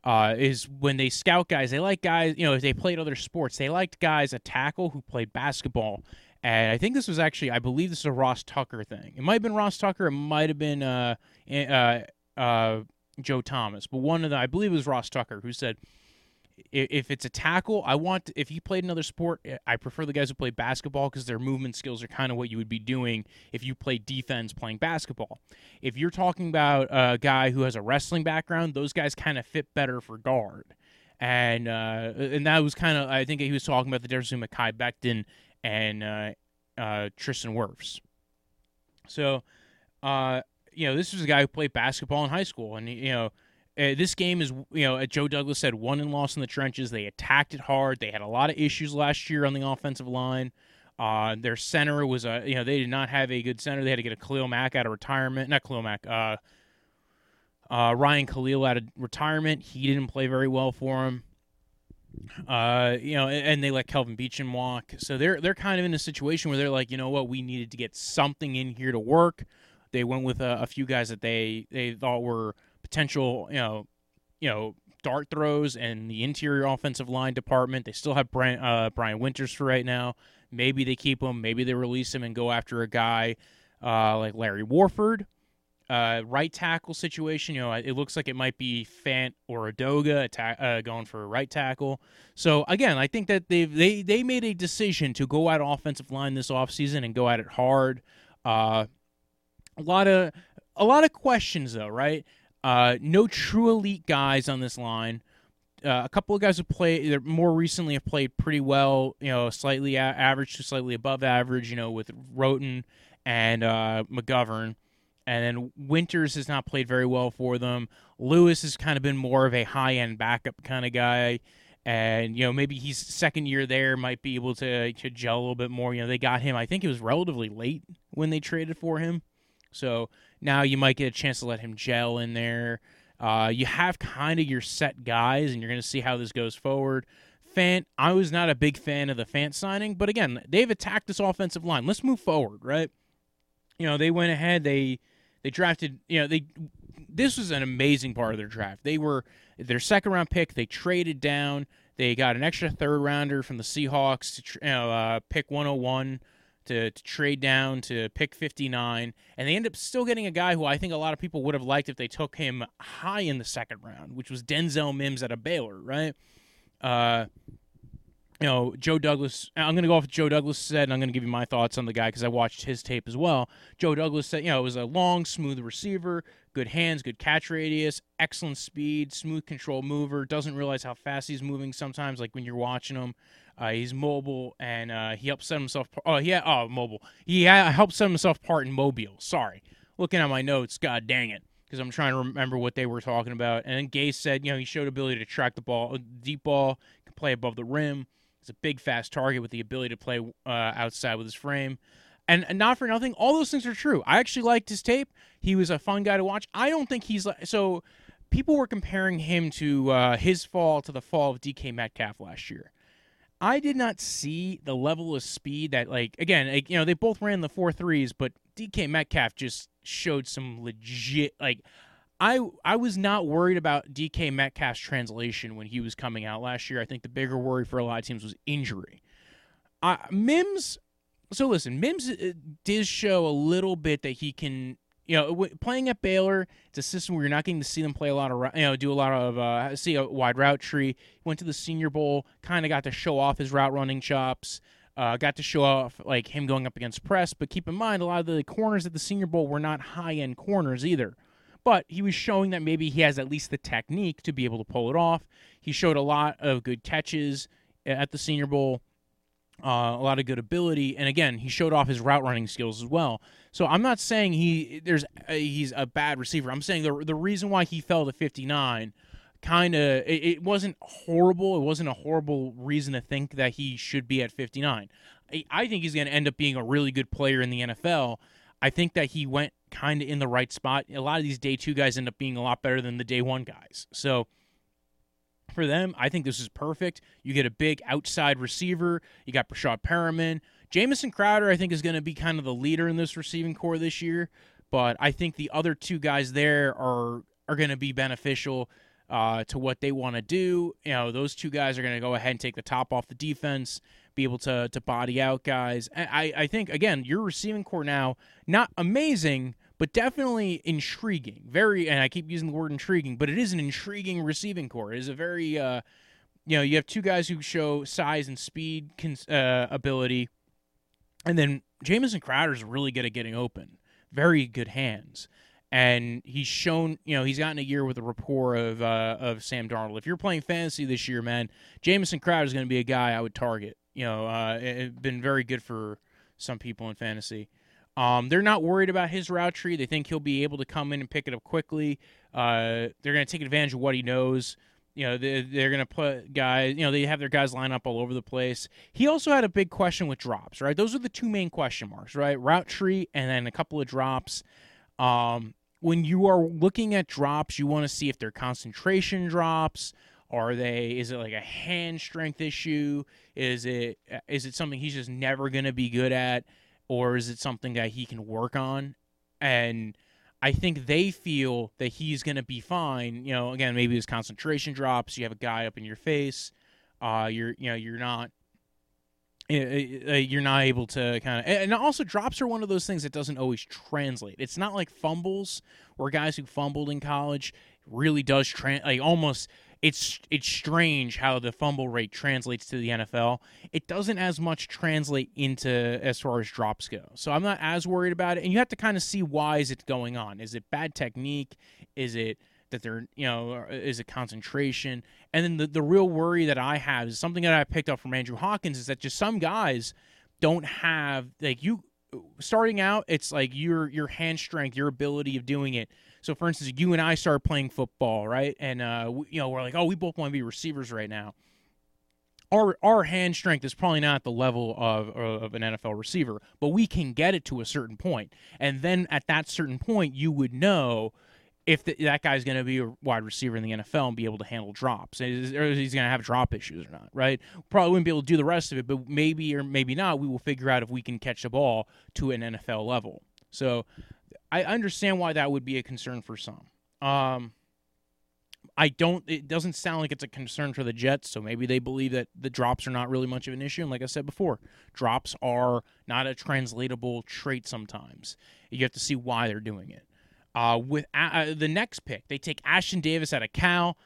uh, is when they scout guys, they like guys, you know, if they played other sports, they liked guys, a tackle who played basketball. And I think this was actually, I believe this is a Ross Tucker thing. It might have been Ross Tucker, it might have been uh, uh, uh, Joe Thomas, but one of the, I believe it was Ross Tucker who said, if it's a tackle, I want if he played another sport, eh, I prefer the guys who play basketball because their movement skills are kind of what you would be doing if you played defense playing basketball. If you're talking about a guy who has a wrestling background, those guys kind of fit better for guard. And uh, and that was kind of I think he was talking about the difference between Mekhi Becton and uh, uh, Tristan Wirfs. So, uh, you know, this was a guy who played basketball in high school, and you know uh, this game is, you know, Joe Douglas said, won and lost in the trenches. They attacked it hard. They had a lot of issues last year on the offensive line. Uh, their center was a, you know, they did not have a good center. They had to get a Khalil Mack out of retirement. Not Khalil Mack. Uh, uh, Ryan Kalil out of retirement. He didn't play very well for him. Uh, you know, and they let Kelvin Beachum walk. So they're they're kind of in a situation where they're like, you know what, we needed to get something in here to work. They went with a, a few guys that they they thought were potential, you know, you know, dart throws and the interior offensive line department. They still have Brian, uh, Brian Winters for right now. Maybe they keep him. Maybe they release him and go after a guy uh, like Larry Warford. Uh, right tackle situation, you know, it looks like it might be Fant or Edoga attack, uh, going for a right tackle. So again, I think that they they they made a decision to go at offensive line this offseason and go at it hard. Uh, a lot of a lot of questions though, right? Uh, no true elite guys on this line. Uh, a couple of guys who play more recently have played pretty well. You know, slightly a- average to slightly above average. You know, with Roten and uh, McGovern, and then Winters has not played very well for them. Lewis has kind of been more of a high end backup kind of guy. And you know maybe he's second year there might be able to to gel a little bit more. You know they got him. I think it was relatively late when they traded for him, so now you might get a chance to let him gel in there. Uh, you have kind of your set guys, and you're going to see how this goes forward. Fant, I was not a big fan of the Fant signing, but again, they've attacked this offensive line. Let's move forward, right? you know, they went ahead. They they drafted. You know, they this was an amazing part of their draft. They were their second round pick. They traded down. They got an extra third rounder from the Seahawks to you know, uh, pick 101 to, to trade down to pick 59. And they end up still getting a guy who I think a lot of people would have liked if they took him high in the second round, which was Denzel Mims at a Baylor, right? Uh, you know, Joe Douglas. I'm going to go off what Joe Douglas said, and I'm going to give you my thoughts on the guy because I watched his tape as well. Joe Douglas said, you know, it was a long, smooth receiver, good hands, good catch radius, excellent speed, smooth control mover. Doesn't realize how fast he's moving sometimes, like when you're watching him. Uh, he's mobile, and uh, he helps set himself. Oh, yeah, oh, mobile. He helps set himself part in Mobile. Sorry, looking at my notes. God dang it because I'm trying to remember what they were talking about. And then Gase said, you know, he showed ability to track the ball, deep ball, can play above the rim. He's a big, fast target with the ability to play uh, outside with his frame. And, and not for nothing, all those things are true. I actually liked his tape. He was a fun guy to watch. I don't think he's like so. People were comparing him to uh, his fall to the fall of DK Metcalf last year. I did not see the level of speed that, like, again, like, you know, they both ran the four threes, but DK Metcalf just showed some legit, like, I I was not worried about DK Metcalf's translation when he was coming out last year. I think the bigger worry for a lot of teams was injury. Uh, Mims, so listen, Mims uh, did show a little bit that he can. You know, playing at Baylor, it's a system where you're not getting to see them play a lot of, you know, do a lot of, uh, see a wide route tree. Went to the Senior Bowl, kind of got to show off his route running chops. Uh, got to show off like him going up against press, but keep in mind a lot of the corners at the Senior Bowl were not high end corners either but he was showing that maybe he has at least the technique to be able to pull it off. He showed a lot of good catches at the Senior Bowl, uh, a lot of good ability, and again, he showed off his route running skills as well. So I'm not saying he there's a, he's a bad receiver. I'm saying the the reason why he fell to 59 kind of it, it, wasn't horrible. It wasn't a horrible reason to think that he should be at 59. I, I think he's going to end up being a really good player in the NFL. I think that he went kind of in the right spot. A lot of these day two guys end up being a lot better than the day one guys. So for them, I think this is perfect. You get a big outside receiver. You got Breshad Perriman. Jamison Crowder, I think, is going to be kind of the leader in this receiving core this year. But I think the other two guys there are are going to be beneficial uh, to what they want to do. You know, those two guys are going to go ahead and take the top off the defense be able to to body out guys. I I think again your receiving core now not amazing, but definitely intriguing. Very, and I keep using the word intriguing, but it is an intriguing receiving core. It is a very uh, you know you have two guys who show size and speed uh, ability, and then Jamison Crowder is really good at getting open. Very good hands and he's shown you know he's gotten a year with a rapport of uh, of Sam Darnold. If you're playing fantasy this year, man, Jamison Crowder is going to be a guy I would target you know, uh, it, been very good for some people in fantasy. Um, they're not worried about his route tree. They think he'll be able to come in and pick it up quickly. Uh, they're going to take advantage of what he knows. You know, they, they're going to put guys, you know, they have their guys line up all over the place. He also had a big question with drops, right? Those are the two main question marks, right? Route tree and then a couple of drops. Um, when you are looking at drops, you want to see if they're concentration drops. Are they? Is it like a hand strength issue? Is it is it something he's just never going to be good at, or is it something that he can work on? And I think they feel that he's going to be fine. You know, again, maybe his concentration drops. You have a guy up in your face. Uh, you're you know you're not eh, eh, eh, you're not able to kind of and also drops are one of those things that doesn't always translate it's not like fumbles or guys who fumbled in college really does trans like almost it's it's strange how the fumble rate translates to the NFL. It doesn't as much translate into as far as drops go. So I'm not as worried about it. And you have to kind of see why is it going on? Is it bad technique? Is it that they're you know uh, is it concentration? And then the the real worry that I have is something that I picked up from Andrew Hawkins is that just some guys don't have like you uh, starting out. It's like your your hand strength, your ability of doing it so, for instance, you and I start playing football, right? And uh, we, you know, we're like, oh, we both want to be receivers right now. Our our hand strength is probably not at the level of of an NFL receiver, but we can get it to a certain point. and then at that certain point, you would know if the, that guy's going to be a wide receiver in the NFL and be able to handle drops, or he's going to have drop issues or not, right? Probably wouldn't be able to do the rest of it, but maybe or maybe not, we will figure out if we can catch the ball to an NFL level. So I understand why that would be a concern for some. Um, I don't. It doesn't sound like it's a concern for the Jets. So maybe they believe that the drops are not really much of an issue. And like I said before, drops are not a translatable trait. Sometimes you have to see why they're doing it. Uh, with uh, the next pick, they take Ashtyn Davis out of Cal.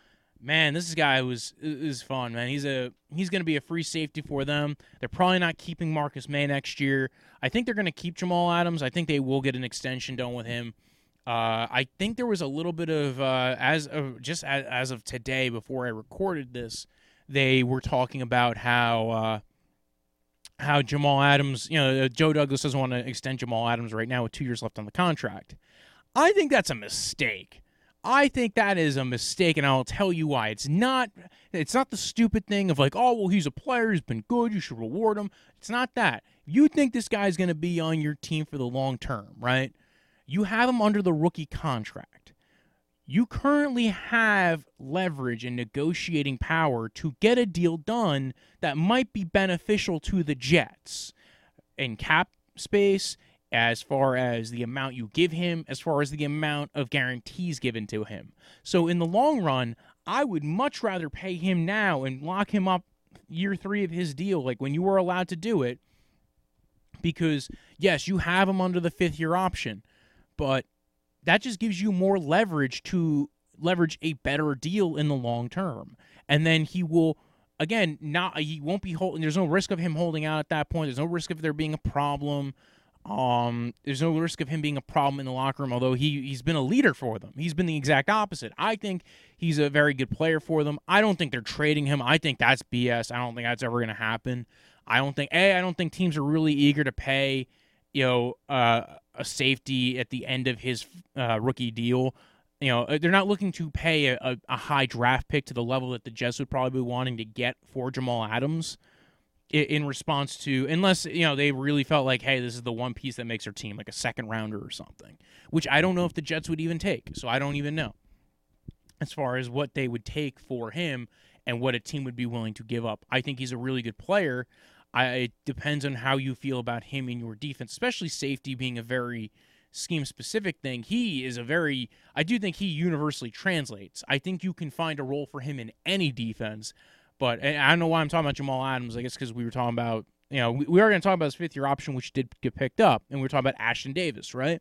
Man, this guy was is fun, man. He's a he's going to be a free safety for them. They're probably not keeping Marcus Maye next year. I think they're going to keep Jamal Adams. I think they will get an extension done with him. Uh, I think there was a little bit of uh, as of just as, as, of today before I recorded this, they were talking about how uh, how Jamal Adams, you know, Joe Douglas doesn't want to extend Jamal Adams right now with two years left on the contract. I think that's a mistake. I think that is a mistake, and I'll tell you why. It's not. It's not the stupid thing of like, oh well, he's a player, he's been good, you should reward him. It's not that. You think this guy's going to be on your team for the long term, right? You have him under the rookie contract. You currently have leverage and negotiating power to get a deal done that might be beneficial to the Jets in cap space as far as the amount you give him, as far as the amount of guarantees given to him. So, in the long run, I would much rather pay him now and lock him up year three of his deal, like when you were allowed to do it. Because, yes, you have him under the fifth year option, but that just gives you more leverage to leverage a better deal in the long term. And then he will again not he won't be holding there's no risk of him holding out at that point. There's no risk of there being a problem. Um, there's no risk of him being a problem in the locker room, although he he's been a leader for them. He's been the exact opposite. I think he's a very good player for them. I don't think they're trading him. I think that's BS. I don't think that's ever going to happen. I don't think a. I don't think teams are really eager to pay, you know, uh, a safety at the end of his uh, rookie deal. You know, they're not looking to pay a, a, high draft pick to the level that the Jets would probably be wanting to get for Jamal Adams in response to unless you know they really felt like hey this is the one piece that makes their team like a second rounder or something which i don't know if the jets would even take so i don't even know. As far as what they would take for him and what a team would be willing to give up i think he's a really good player. I, it depends on how you feel about him in your defense especially safety being a very scheme specific thing. He is a very i do think he universally translates. I think you can find a role for him in any defense but I don't know why I'm talking about Jamal Adams. I guess because we were talking about, you know, we, we were going to talk about his fifth year option, which did get picked up, and we were talking about Ashtyn Davis, right?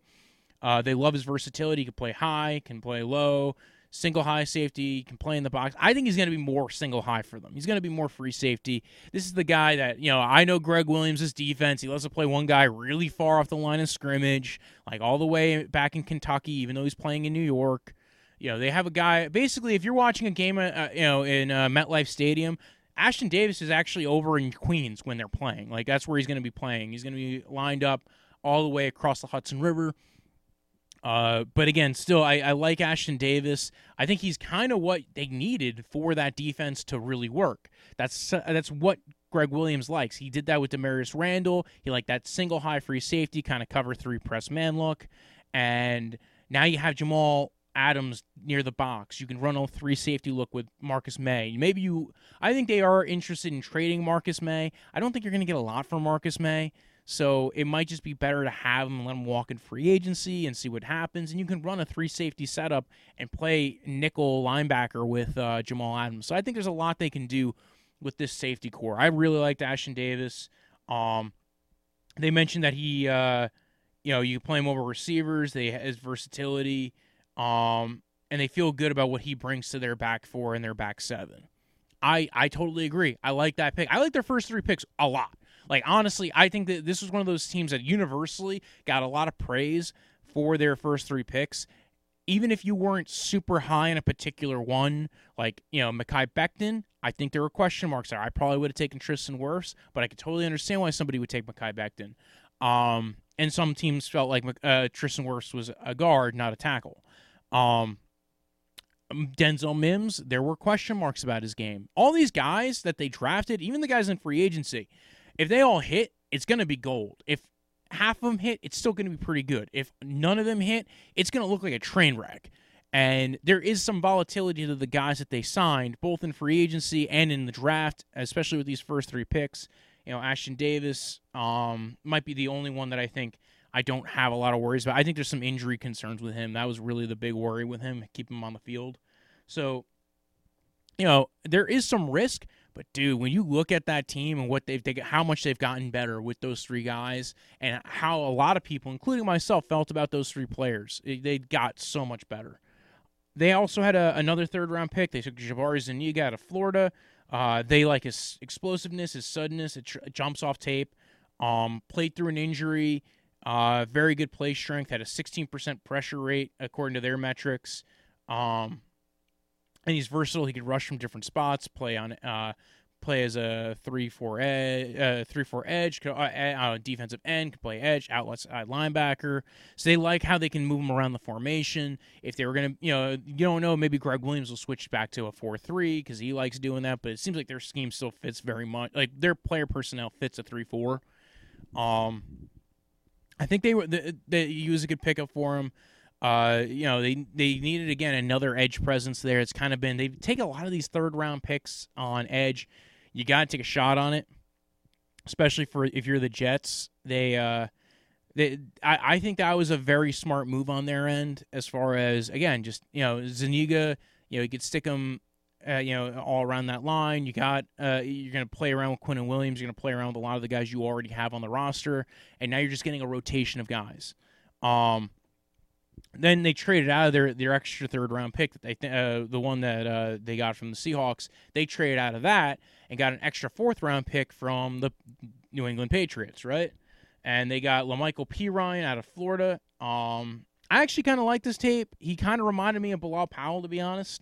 Uh, they love his versatility. He can play high, can play low, single high safety, can play in the box. I think he's going to be more single high for them. He's going to be more free safety. This is the guy that, you know, I know Gregg Williams' defense. He loves to play one guy really far off the line of scrimmage, like all the way back in Kentucky, even though he's playing in New York. You know, they have a guy. Basically, if you're watching a game, uh, you know, in uh, MetLife Stadium, Ashtyn Davis is actually over in Queens when they're playing. Like that's where he's going to be playing. He's going to be lined up all the way across the Hudson River. Uh, but again, still, I, I like Ashtyn Davis. I think he's kind of what they needed for that defense to really work. That's uh, that's what Gregg Williams likes. He did that with Damarious Randall. He liked that single high free safety kind of cover three press man look, and now you have Jamal Adams near the box. You can run a three safety look with Marcus Maye. Maybe you, I think they are interested in trading Marcus Maye. I don't think you're going to get a lot for Marcus Maye. So it might just be better to have him let him walk in free agency and see what happens. And you can run a three safety setup and play nickel linebacker with uh, Jamal Adams. So I think there's a lot they can do with this safety core. I really liked Ashtyn Davis. Um, they mentioned that he, uh, you know, you play him over receivers. They his versatility. Um, and they feel good about what he brings to their back four and their back seven. I I totally agree. I like that pick. I like their first three picks a lot. Like honestly, I think that this was one of those teams that universally got a lot of praise for their first three picks. Even if you weren't super high in a particular one, like you know Mekhi Becton, I think there were question marks there. I probably would have taken Tristan Wirfs, but I could totally understand why somebody would take Mekhi Becton. Um, and some teams felt like uh, Tristan Wirfs was a guard, not a tackle. Um, Denzel Mims, there were question marks about his game. All these guys that they drafted, even the guys in free agency, if they all hit, it's going to be gold. If half of them hit, it's still going to be pretty good. If none of them hit, it's going to look like a train wreck. And there is some volatility to the guys that they signed, both in free agency and in the draft, especially with these first three picks. You know, Ashtyn Davis um, might be the only one that I think I don't have a lot of worries about. I think there's some injury concerns with him. That was really the big worry with him, keep him on the field. So, you know, there is some risk, but dude, when you look at that team and what they've taken, how much they've gotten better with those three guys, and how a lot of people, including myself, felt about those three players, they got so much better. They also had a, another third round pick. They took Jabari Zuniga out of Florida. Uh, they like his explosiveness, his suddenness. It, tr- jumps off tape. Um, played through an injury. Uh, very good play strength. Had a 16% pressure rate according to their metrics. Um, and he's versatile. He could rush from different spots. Play on uh, play as a three four edge, uh, three four edge, uh, uh, defensive end, can play edge, outlet side linebacker. So they like how they can move him around the formation. If they were gonna, you know, you don't know, maybe Gregg Williams will switch back to a four three because he likes doing that. But it seems like their scheme still fits very much. Like their player personnel fits a three four. Um, I think they were they, they use a good pickup for him. Uh, you know, they they needed again another edge presence there. It's kind of been they take a lot of these third round picks on edge. You got to take a shot on it, especially for if you're the Jets. They uh, they I, I think that was a very smart move on their end as far as again just you know Zuniga. You know, you could stick him uh, you know, all around that line. You got uh, you're going to play around with Quinn and Williams. You're going to play around with a lot of the guys you already have on the roster, and now you're just getting a rotation of guys. Um, then they traded out of their, their extra third round pick that they th- uh, the one that uh, they got from the Seahawks. They traded out of that and got an extra fourth round pick from the New England Patriots, right? And they got La'Mical Perine out of Florida. Um, I actually kind of like this tape. He kind of reminded me of Bilal Powell, to be honest.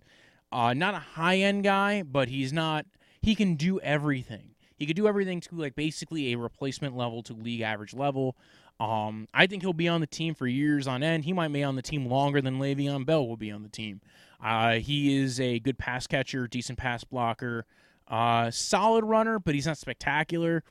Uh, not a high end guy, but he's not. He can do everything. He could do everything to like basically a replacement level to league average level. Um, I think he'll be on the team for years on end. He might be on the team longer than Le'Veon Bell will be on the team. Uh, he is a good pass catcher, decent pass blocker, uh, solid runner, but he's not spectacular.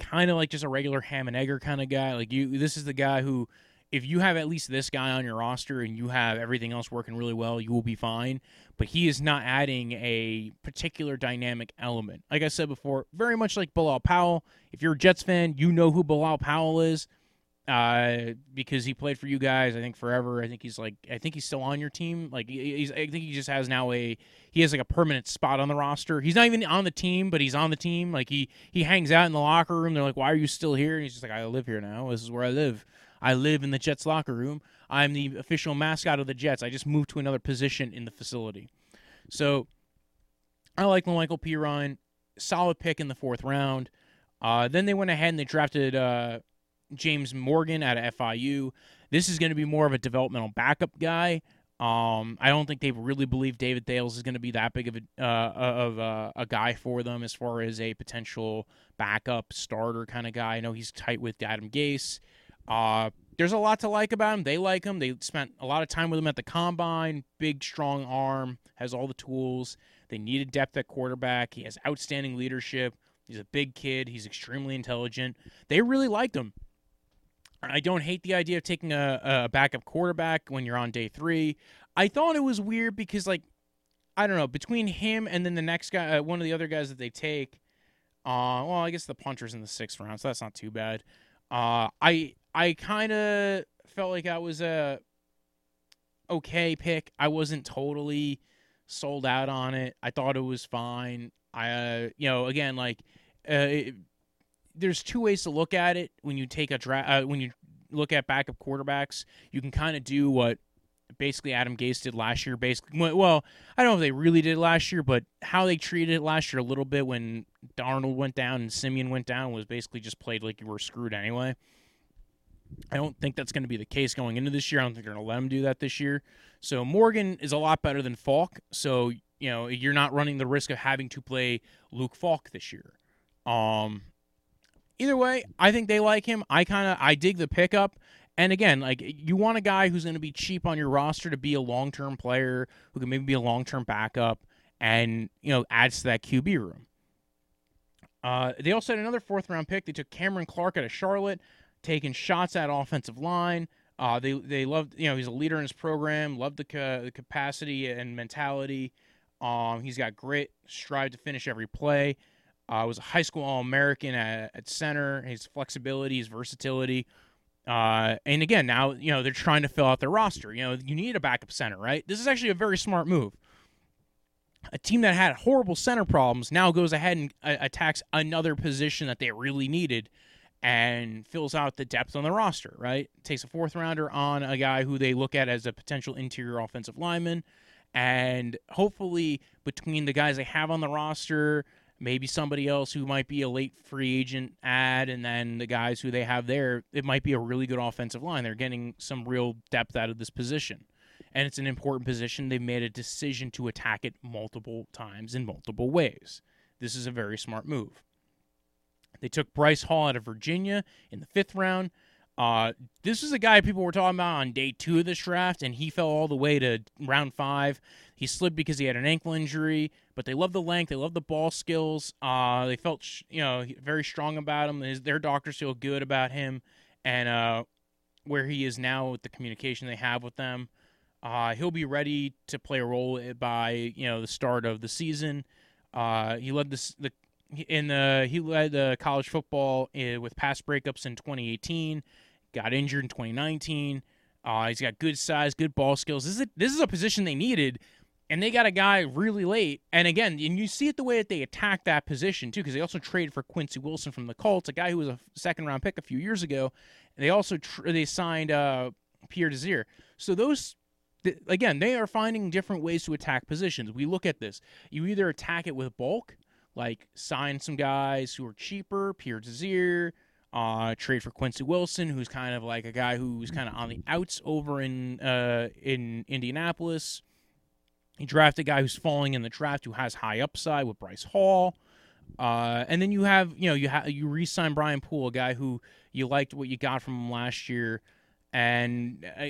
Kind of like just a regular ham and egger kind of guy. Like you, this is the guy who if you have at least this guy on your roster and you have everything else working really well, you will be fine. But he is not adding a particular dynamic element. Like I said before, very much like Bilal Powell. If you're a Jets fan, you know who Bilal Powell is uh, because he played for you guys. I think forever. I think he's like, I think he's still on your team. Like, he's, I think he just has now a, he has like a permanent spot on the roster. He's not even on the team, but he's on the team. Like he, he hangs out in the locker room. They're like, why are you still here? And he's just like, I live here now. This is where I live. I live in the Jets locker room. I'm the official mascot of the Jets. I just moved to another position in the facility. So I like Michael Perine. Solid pick in the fourth round. Uh, then they went ahead and they drafted uh, James Morgan out of FIU. This is going to be more of a developmental backup guy. Um, I don't think they really believe David Fales is going to be that big of a uh, of a, a, guy for them as far as a potential backup starter kind of guy. I know he's tight with Adam Gase. Uh, there's a lot to like about him. They like him. They spent a lot of time with him at the combine. Big, strong arm, has all the tools. They needed depth at quarterback. He has outstanding leadership. He's a big kid. He's extremely intelligent. They really liked him. I don't hate the idea of taking a, a backup quarterback when you're on day three. I thought it was weird because, like, I don't know, between him and then the next guy, uh, one of the other guys that they take, uh, well, I guess the puncher's in the sixth round, so that's not too bad. Uh, I I kind of felt like I was a okay pick. I wasn't totally sold out on it. I thought it was fine. I, uh, you know, again, like, uh, it, there's two ways to look at it when you take a draft. Uh, when you look at backup quarterbacks, you can kind of do what basically Adam Gase did last year. Basically, well, I don't know if they really did last year, but how they treated it last year a little bit when Darnold went down and Siemian went down was basically just played like you were screwed anyway. I don't think that's going to be the case going into this year. I don't think they're going to let him do that this year. So Morgan is a lot better than Falk. So you know you're not running the risk of having to play Luke Falk this year. Um, either way, I think they like him. I kind of I dig the pickup. And again, like you want a guy who's going to be cheap on your roster to be a long term player who can maybe be a long term backup and you know adds to that QB room. Uh, they also had another fourth round pick. They took Cameron Clark out of Charlotte taking shots at offensive line. Uh, they they loved you know he's a leader in his program. Loved the, ca- the capacity and mentality. Um, he's got grit, strive to finish every play. Uh, was a high school All American at, at, center. His flexibility, his versatility. Uh, and again, now you know they're trying to fill out their roster. You know, you need a backup center, right? This is actually a very smart move. A team that had horrible center problems now goes ahead and uh, attacks another position that they really needed and fills out the depth on the roster, right? Takes a fourth rounder on a guy who they look at as a potential interior offensive lineman. And hopefully, between the guys they have on the roster, maybe somebody else who might be a late free agent ad, and then the guys who they have there, it might be a really good offensive line. They're getting some real depth out of this position. And it's an important position. They've made a decision to attack it multiple times in multiple ways. This is a very smart move. They took Bryce Hall out of Virginia in the fifth round. Uh, this is a guy people were talking about on day two of this draft, and he fell all the way to round five. He slid because he had an ankle injury, but they love the length, they love the ball skills. Uh, they felt you know very strong about him. His, their doctors feel good about him, and uh, where he is now with the communication they have with them. Uh, he'll be ready to play a role by you know the start of the season. Uh, he led this, the in the he led uh, college football uh, with pass breakups in 2018 got injured in 2019. Uh, he's got good size, good ball skills. This is a, this is a position they needed, and they got a guy really late. And again, and you see it the way that they attack that position too, because they also traded for Quincy Wilson from the Colts, a guy who was a second round pick a few years ago. And they also tr- they signed uh, Pierre Desir. So those. Again, they are finding different ways to attack positions. We look at this. You either attack it with bulk, like sign some guys who are cheaper, Pierre Desir, uh, trade for Quincy Wilson, who's kind of like a guy who's kind of on the outs over in uh, in Indianapolis. He drafted a guy who's falling in the draft who has high upside with Bryce Hall. Uh, and then you have, you know, you you re-sign Brian Poole, a guy who you liked what you got from him last year, and uh,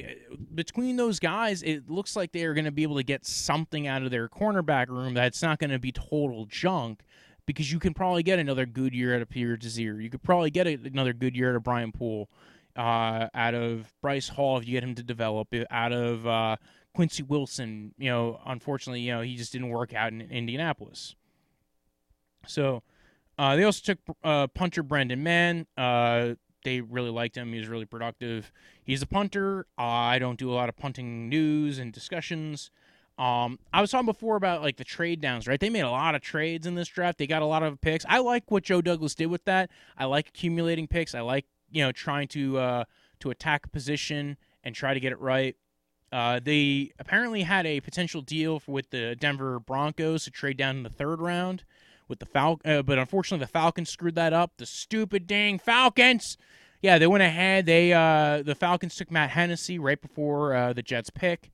between those guys, it looks like they are going to be able to get something out of their cornerback room that's not going to be total junk because you can probably get another good year out of Pierre Desir. You could probably get a, another good year out of Brian Poole, uh, out of Bryce Hall if you get him to develop, out of uh, Quincy Wilson. You know, unfortunately, you know he just didn't work out in, in Indianapolis. So uh, they also took uh, punter Braden Mann. Uh, they really liked him. He was really productive. He's a punter. I don't do a lot of punting news and discussions. Um, I was talking before about like the trade downs, right? They made a lot of trades in this draft. They got a lot of picks. I like what Joe Douglas did with that. I like accumulating picks. I like you know trying to uh, to attack a position and try to get it right. Uh, they apparently had a potential deal with the Denver Broncos to trade down in the third round with the Fal, uh, but unfortunately the Falcons screwed that up. The stupid dang Falcons. Yeah, they went ahead. They uh, the Falcons took Matt Hennessy right before uh, the Jets pick.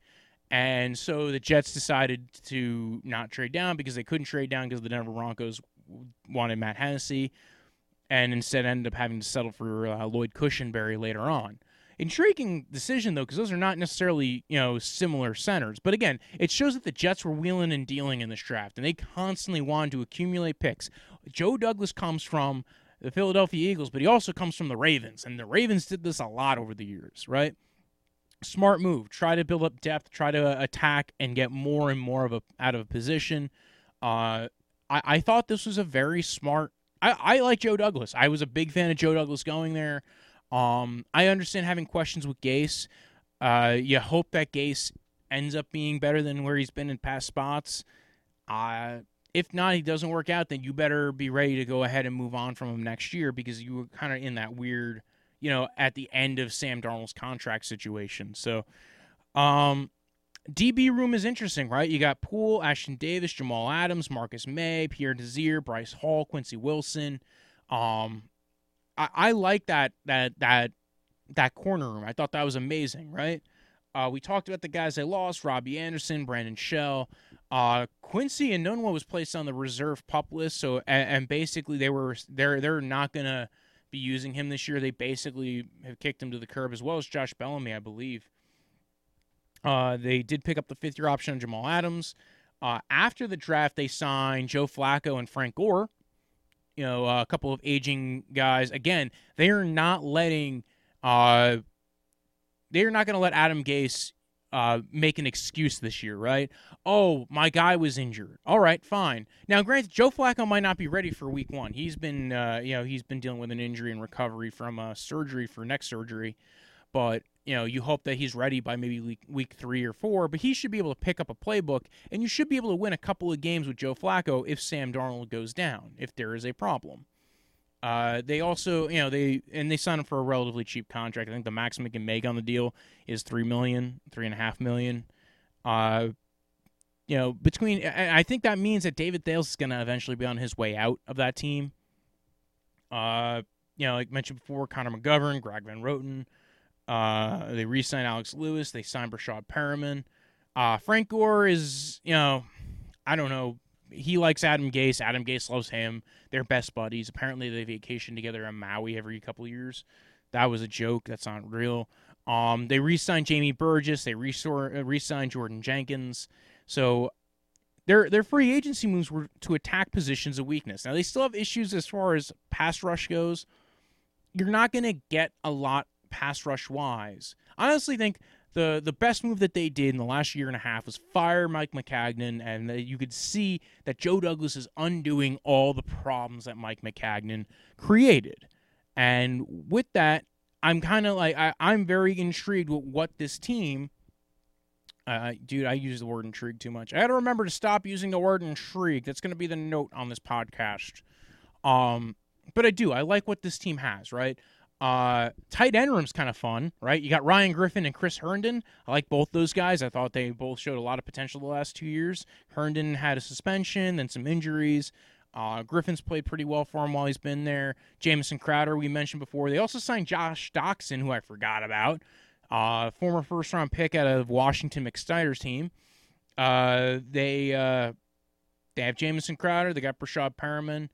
And so the Jets decided to not trade down because they couldn't trade down because the Denver Broncos wanted Matt Hennessy and instead ended up having to settle for uh, Lloyd Cushenberry later on. Intriguing decision though, because those are not necessarily you know similar centers. But again, it shows that the Jets were wheeling and dealing in this draft, and they constantly wanted to accumulate picks. Joe Douglas comes from the Philadelphia Eagles, but he also comes from the Ravens, and the Ravens did this a lot over the years, right? Smart move. Try to build up depth. Try to attack and get more and more of a out of a position. Uh, I, I thought this was a very smart. I, I like Joe Douglas. I was a big fan of Joe Douglas going there. Um, I understand having questions with Gase. Uh, you hope that Gase ends up being better than where he's been in past spots. Uh, if not, he doesn't work out, then you better be ready to go ahead and move on from him next year because you were kind of in that weird you know, at the end of Sam Darnold's contract situation. So, um, DB room is interesting, right? You got Poole, Ashtyn Davis, Jamal Adams, Marcus Maye, Pierre Desir, Bryce Hall, Quincy Wilson. Um, I, I like that that that that corner room. I thought that was amazing, right? Uh, we talked about the guys they lost: Robbie Anderson, Brandon Shell, uh, Quincy Enunwa was placed on the reserve pup list. So, and, and basically they were they're they're not gonna be using him this year. They basically have kicked him to the curb, as well as Josh Bellamy, I believe. Uh, they did pick up the fifth year option on Jamal Adams. Uh, after the draft, they signed Joe Flacco and Frank Gore. You know, a couple of aging guys. Again, they are not letting. Uh, they are not going to let Adam Gase uh, make an excuse this year, right? Oh, my guy was injured. All right, fine. Now, granted, Joe Flacco might not be ready for Week One. He's been, uh, you know, he's been dealing with an injury and recovery from uh, surgery for neck surgery, but you know, you hope that he's ready by maybe week, week three or four. But he should be able to pick up a playbook, and you should be able to win a couple of games with Joe Flacco if Sam Darnold goes down, if there is a problem. Uh, they also, you know, they and they signed him for a relatively cheap contract. I think the maximum he can make on the deal is three million, three and a half million. Uh, you know, between I think that means that David Fales is going to eventually be on his way out of that team. Uh, you know, like mentioned before, Connor McGovern, Greg Van Roten. Uh, they re-signed Alex Lewis. They signed Breshad Perriman. Uh, Frank Gore is, you know, I don't know he likes Adam Gase. Adam Gase loves him. They're best buddies. Apparently, they vacation together in Maui every couple years. That was a joke. That's not real. Um, they re-signed Jamie Burgess. They uh, re-signed Jordan Jenkins. So their their free agency moves were to attack positions of weakness. Now they still have issues as far as pass rush goes. You're not going to get a lot pass rush wise. I honestly think the the best move that they did in the last year and a half was fire Mike Maccagnan, and you could see that Joe Douglas is undoing all the problems that Mike Maccagnan created. And with that, I'm kind of like I, I'm very intrigued with what this team. Uh, dude, I use the word intrigue too much. I got to remember to stop using the word intrigue. That's going to be the note on this podcast. Um, but I do. I like what this team has. Right. Uh, tight end room's kind of fun, right? You got Ryan Griffin and Chris Herndon. I like both those guys. I thought they both showed a lot of potential the last two years. Herndon had a suspension, then some injuries. Uh, Griffin's played pretty well for him while he's been there. Jamison Crowder, we mentioned before. They also signed Josh Doctson, who I forgot about, uh, former first round pick out of Washington McSnyder's team. Uh, they uh, they have Jamison Crowder. They got Breshad Perriman.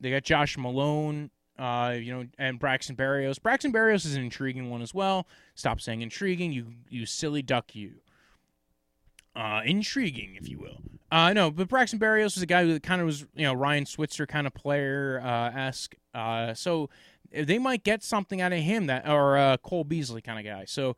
They got Josh Malone. Uh, you know, and Braxton Berrios. Braxton Berrios is an intriguing one as well. Stop saying intriguing, you you silly duck, you. Uh, intriguing, if you will. Uh, no, but Braxton Berrios was a guy who kind of was, you know, Ryan Switzer kind of player uh, esque. Uh, so they might get something out of him that, or uh, Cole Beasley kind of guy. So,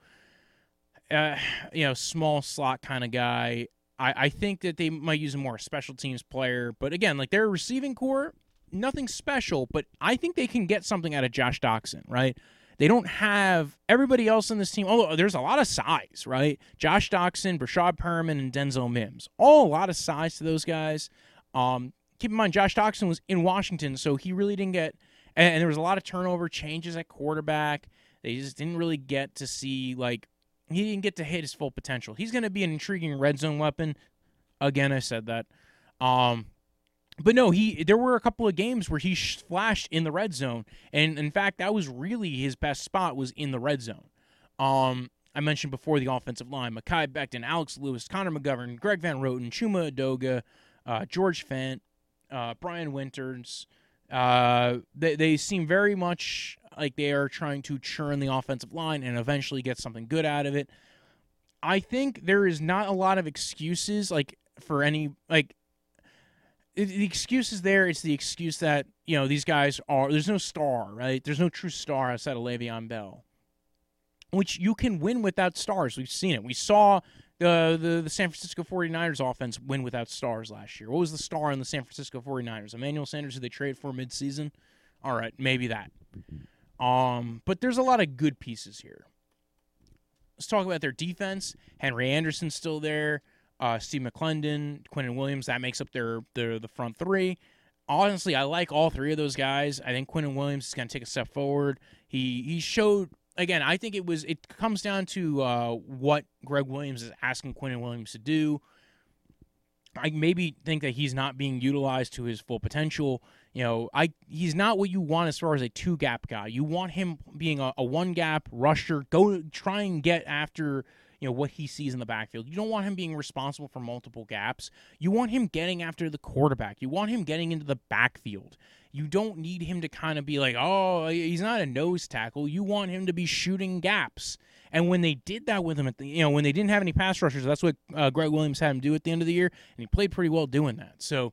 uh, you know, small slot kind of guy. I, I think that they might use a more special teams player. But again, like their receiving corps nothing special, but I think they can get something out of Josh Doctson, right? They don't have everybody else in this team. Although there's a lot of size, right? Josh Doctson, Breshad Perriman, and Denzel Mims. All a lot of size to those guys. Um, keep in mind, Josh Doctson was in Washington, so he really didn't get. And, and there was a lot of turnover, changes at quarterback. They just didn't really get to see like he didn't get to hit his full potential. He's going to be an intriguing red zone weapon. Again, I said that. Um, but no, he there were a couple of games where he flashed in the red zone, and in fact, that was really his best spot was in the red zone. Um, I mentioned before the offensive line: Mekhi Becton, Alex Lewis, Connor McGovern, Greg Van Roten, Chuma Edoga, uh, George Fant, uh, Brian Winters. Uh, they they seem very much like they are trying to churn the offensive line and eventually get something good out of it. I think there is not a lot of excuses like for any like the excuse is there. It's the excuse that you know these guys are. There's no star, right? There's no true star outside of Le'Veon Bell, which you can win without stars. We've seen it. We saw the, the the San Francisco 49ers offense win without stars last year. What was the star in the San Francisco 49ers? Emmanuel Sanders, who they traded for midseason. All right, maybe that. Um, but there's a lot of good pieces here. Let's talk about their defense. Henry Anderson's still there uh, Steve McLendon, Quinnen Williams. That makes up their their the front three. Honestly, I like all three of those guys. I think Quinnen Williams is going to take a step forward. He he showed again. I think it was it comes down to uh, what Gregg Williams is asking Quinnen Williams to do. I maybe think that he's not being utilized to his full potential. You know, I he's not what you want as far as a two gap guy. You want him being a, a one gap rusher. Go try and get after you know what he sees in the backfield. You don't want him being responsible for multiple gaps. You want him getting after the quarterback. You want him getting into the backfield. You don't need him to kind of be like, "Oh, he's not a nose tackle." You want him to be shooting gaps. And when they did that with him at the, you know, when they didn't have any pass rushers, that's what uh, Gregg Williams had him do at the end of the year, and he played pretty well doing that. So,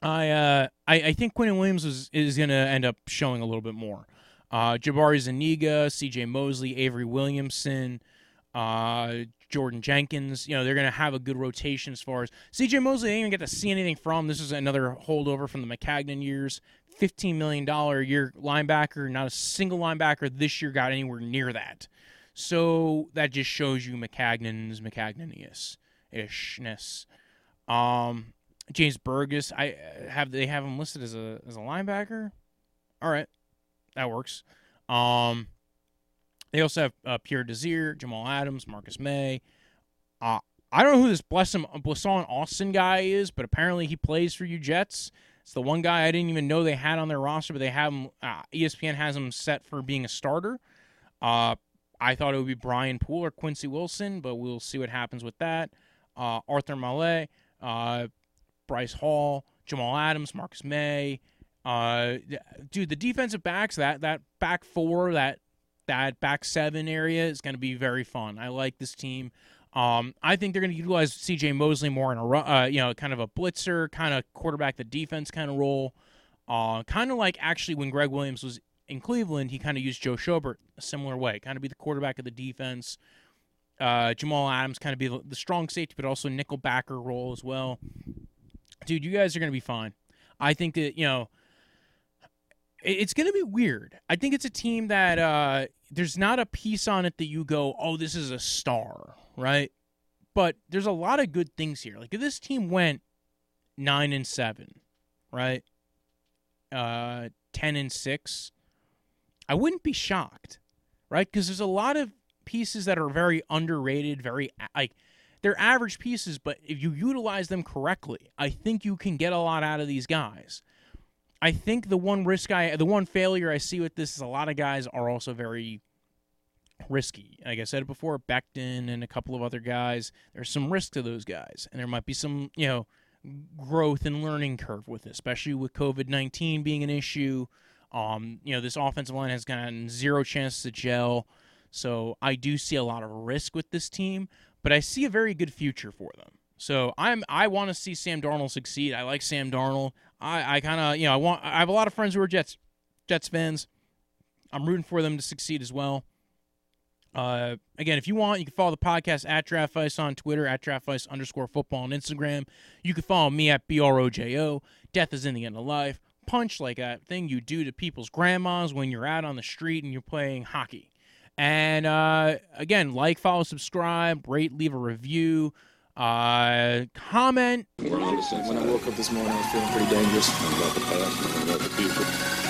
I uh, I, I think Quinnen Williams is, is going to end up showing a little bit more. Uh, Jabari Zuniga, C.J. Mosley, Avery Williamson, uh, Jordan Jenkins. You know, they're going to have a good rotation as far as CJ Mosley. Didn't even get to see anything from. This is another holdover from the Maccagnan years. $15 million a year linebacker. Not a single linebacker this year got anywhere near that. So that just shows you Maccagnan's Maccagnanius ishness. Um, James Burgess, I have they have him listed as a as a linebacker. All right, that works. Um, they also have uh, Pierre Desir, Jamal Adams, Marcus Maye. Uh, I don't know who this Blessuan Blessuan Austin guy is, but apparently he plays for you Jets. It's the one guy I didn't even know they had on their roster, but they have him. Uh, ESPN has him set for being a starter. Uh, I thought it would be Brian Poole or Quincy Wilson, but we'll see what happens with that. Uh, Arthur Maulet, uh, Bryce Hall, Jamal Adams, Marcus Maye. Uh, dude, the defensive backs that that back four that that back seven area is going to be very fun. I like this team. Um, I think they're going to utilize C.J. Mosley more in a uh, you know kind of a blitzer, kind of quarterback the defense kind of role. Uh, kind of like actually when Gregg Williams was in Cleveland, he kind of used Joe Schobert a similar way, kind of be the quarterback of the defense. Uh, Jamal Adams kind of be the strong safety, but also nickel backer role as well. Dude, you guys are going to be fine. I think that you know it's going to be weird. I think it's a team that uh, there's not a piece on it that you go, oh, this is a star, right? But there's a lot of good things here. Like if this team went nine and seven, right? Uh, ten and six, I wouldn't be shocked, right? Because there's a lot of pieces that are very underrated, very like they're average pieces, but if you utilize them correctly, I think you can get a lot out of these guys. I think the one risk I, the one failure I see with this is a lot of guys are also very risky. Like I said before, Becton and a couple of other guys, there's some risk to those guys, and there might be some, you know, growth and learning curve with it, especially with COVID nineteen being an issue. Um, you know, this offensive line has gotten zero chance to gel. So I do see a lot of risk with this team, but I see a very good future for them. So I'm I want to see Sam Darnold succeed. I like Sam Darnold. I, I kind of you know I want I have a lot of friends who are Jets Jets fans. I'm rooting for them to succeed as well. Uh, again, if you want, you can follow the podcast at Draft Vice on Twitter, at Draft Vice underscore football on Instagram. You can follow me at BROJO. Death is in the end of life. Punch like a thing you do to people's grandmas when you're out on the street and you're playing hockey. And uh, again, like, follow, subscribe, rate, leave a review. Uh, comment. When I woke up this morning, I was feeling pretty dangerous about the past and about the future.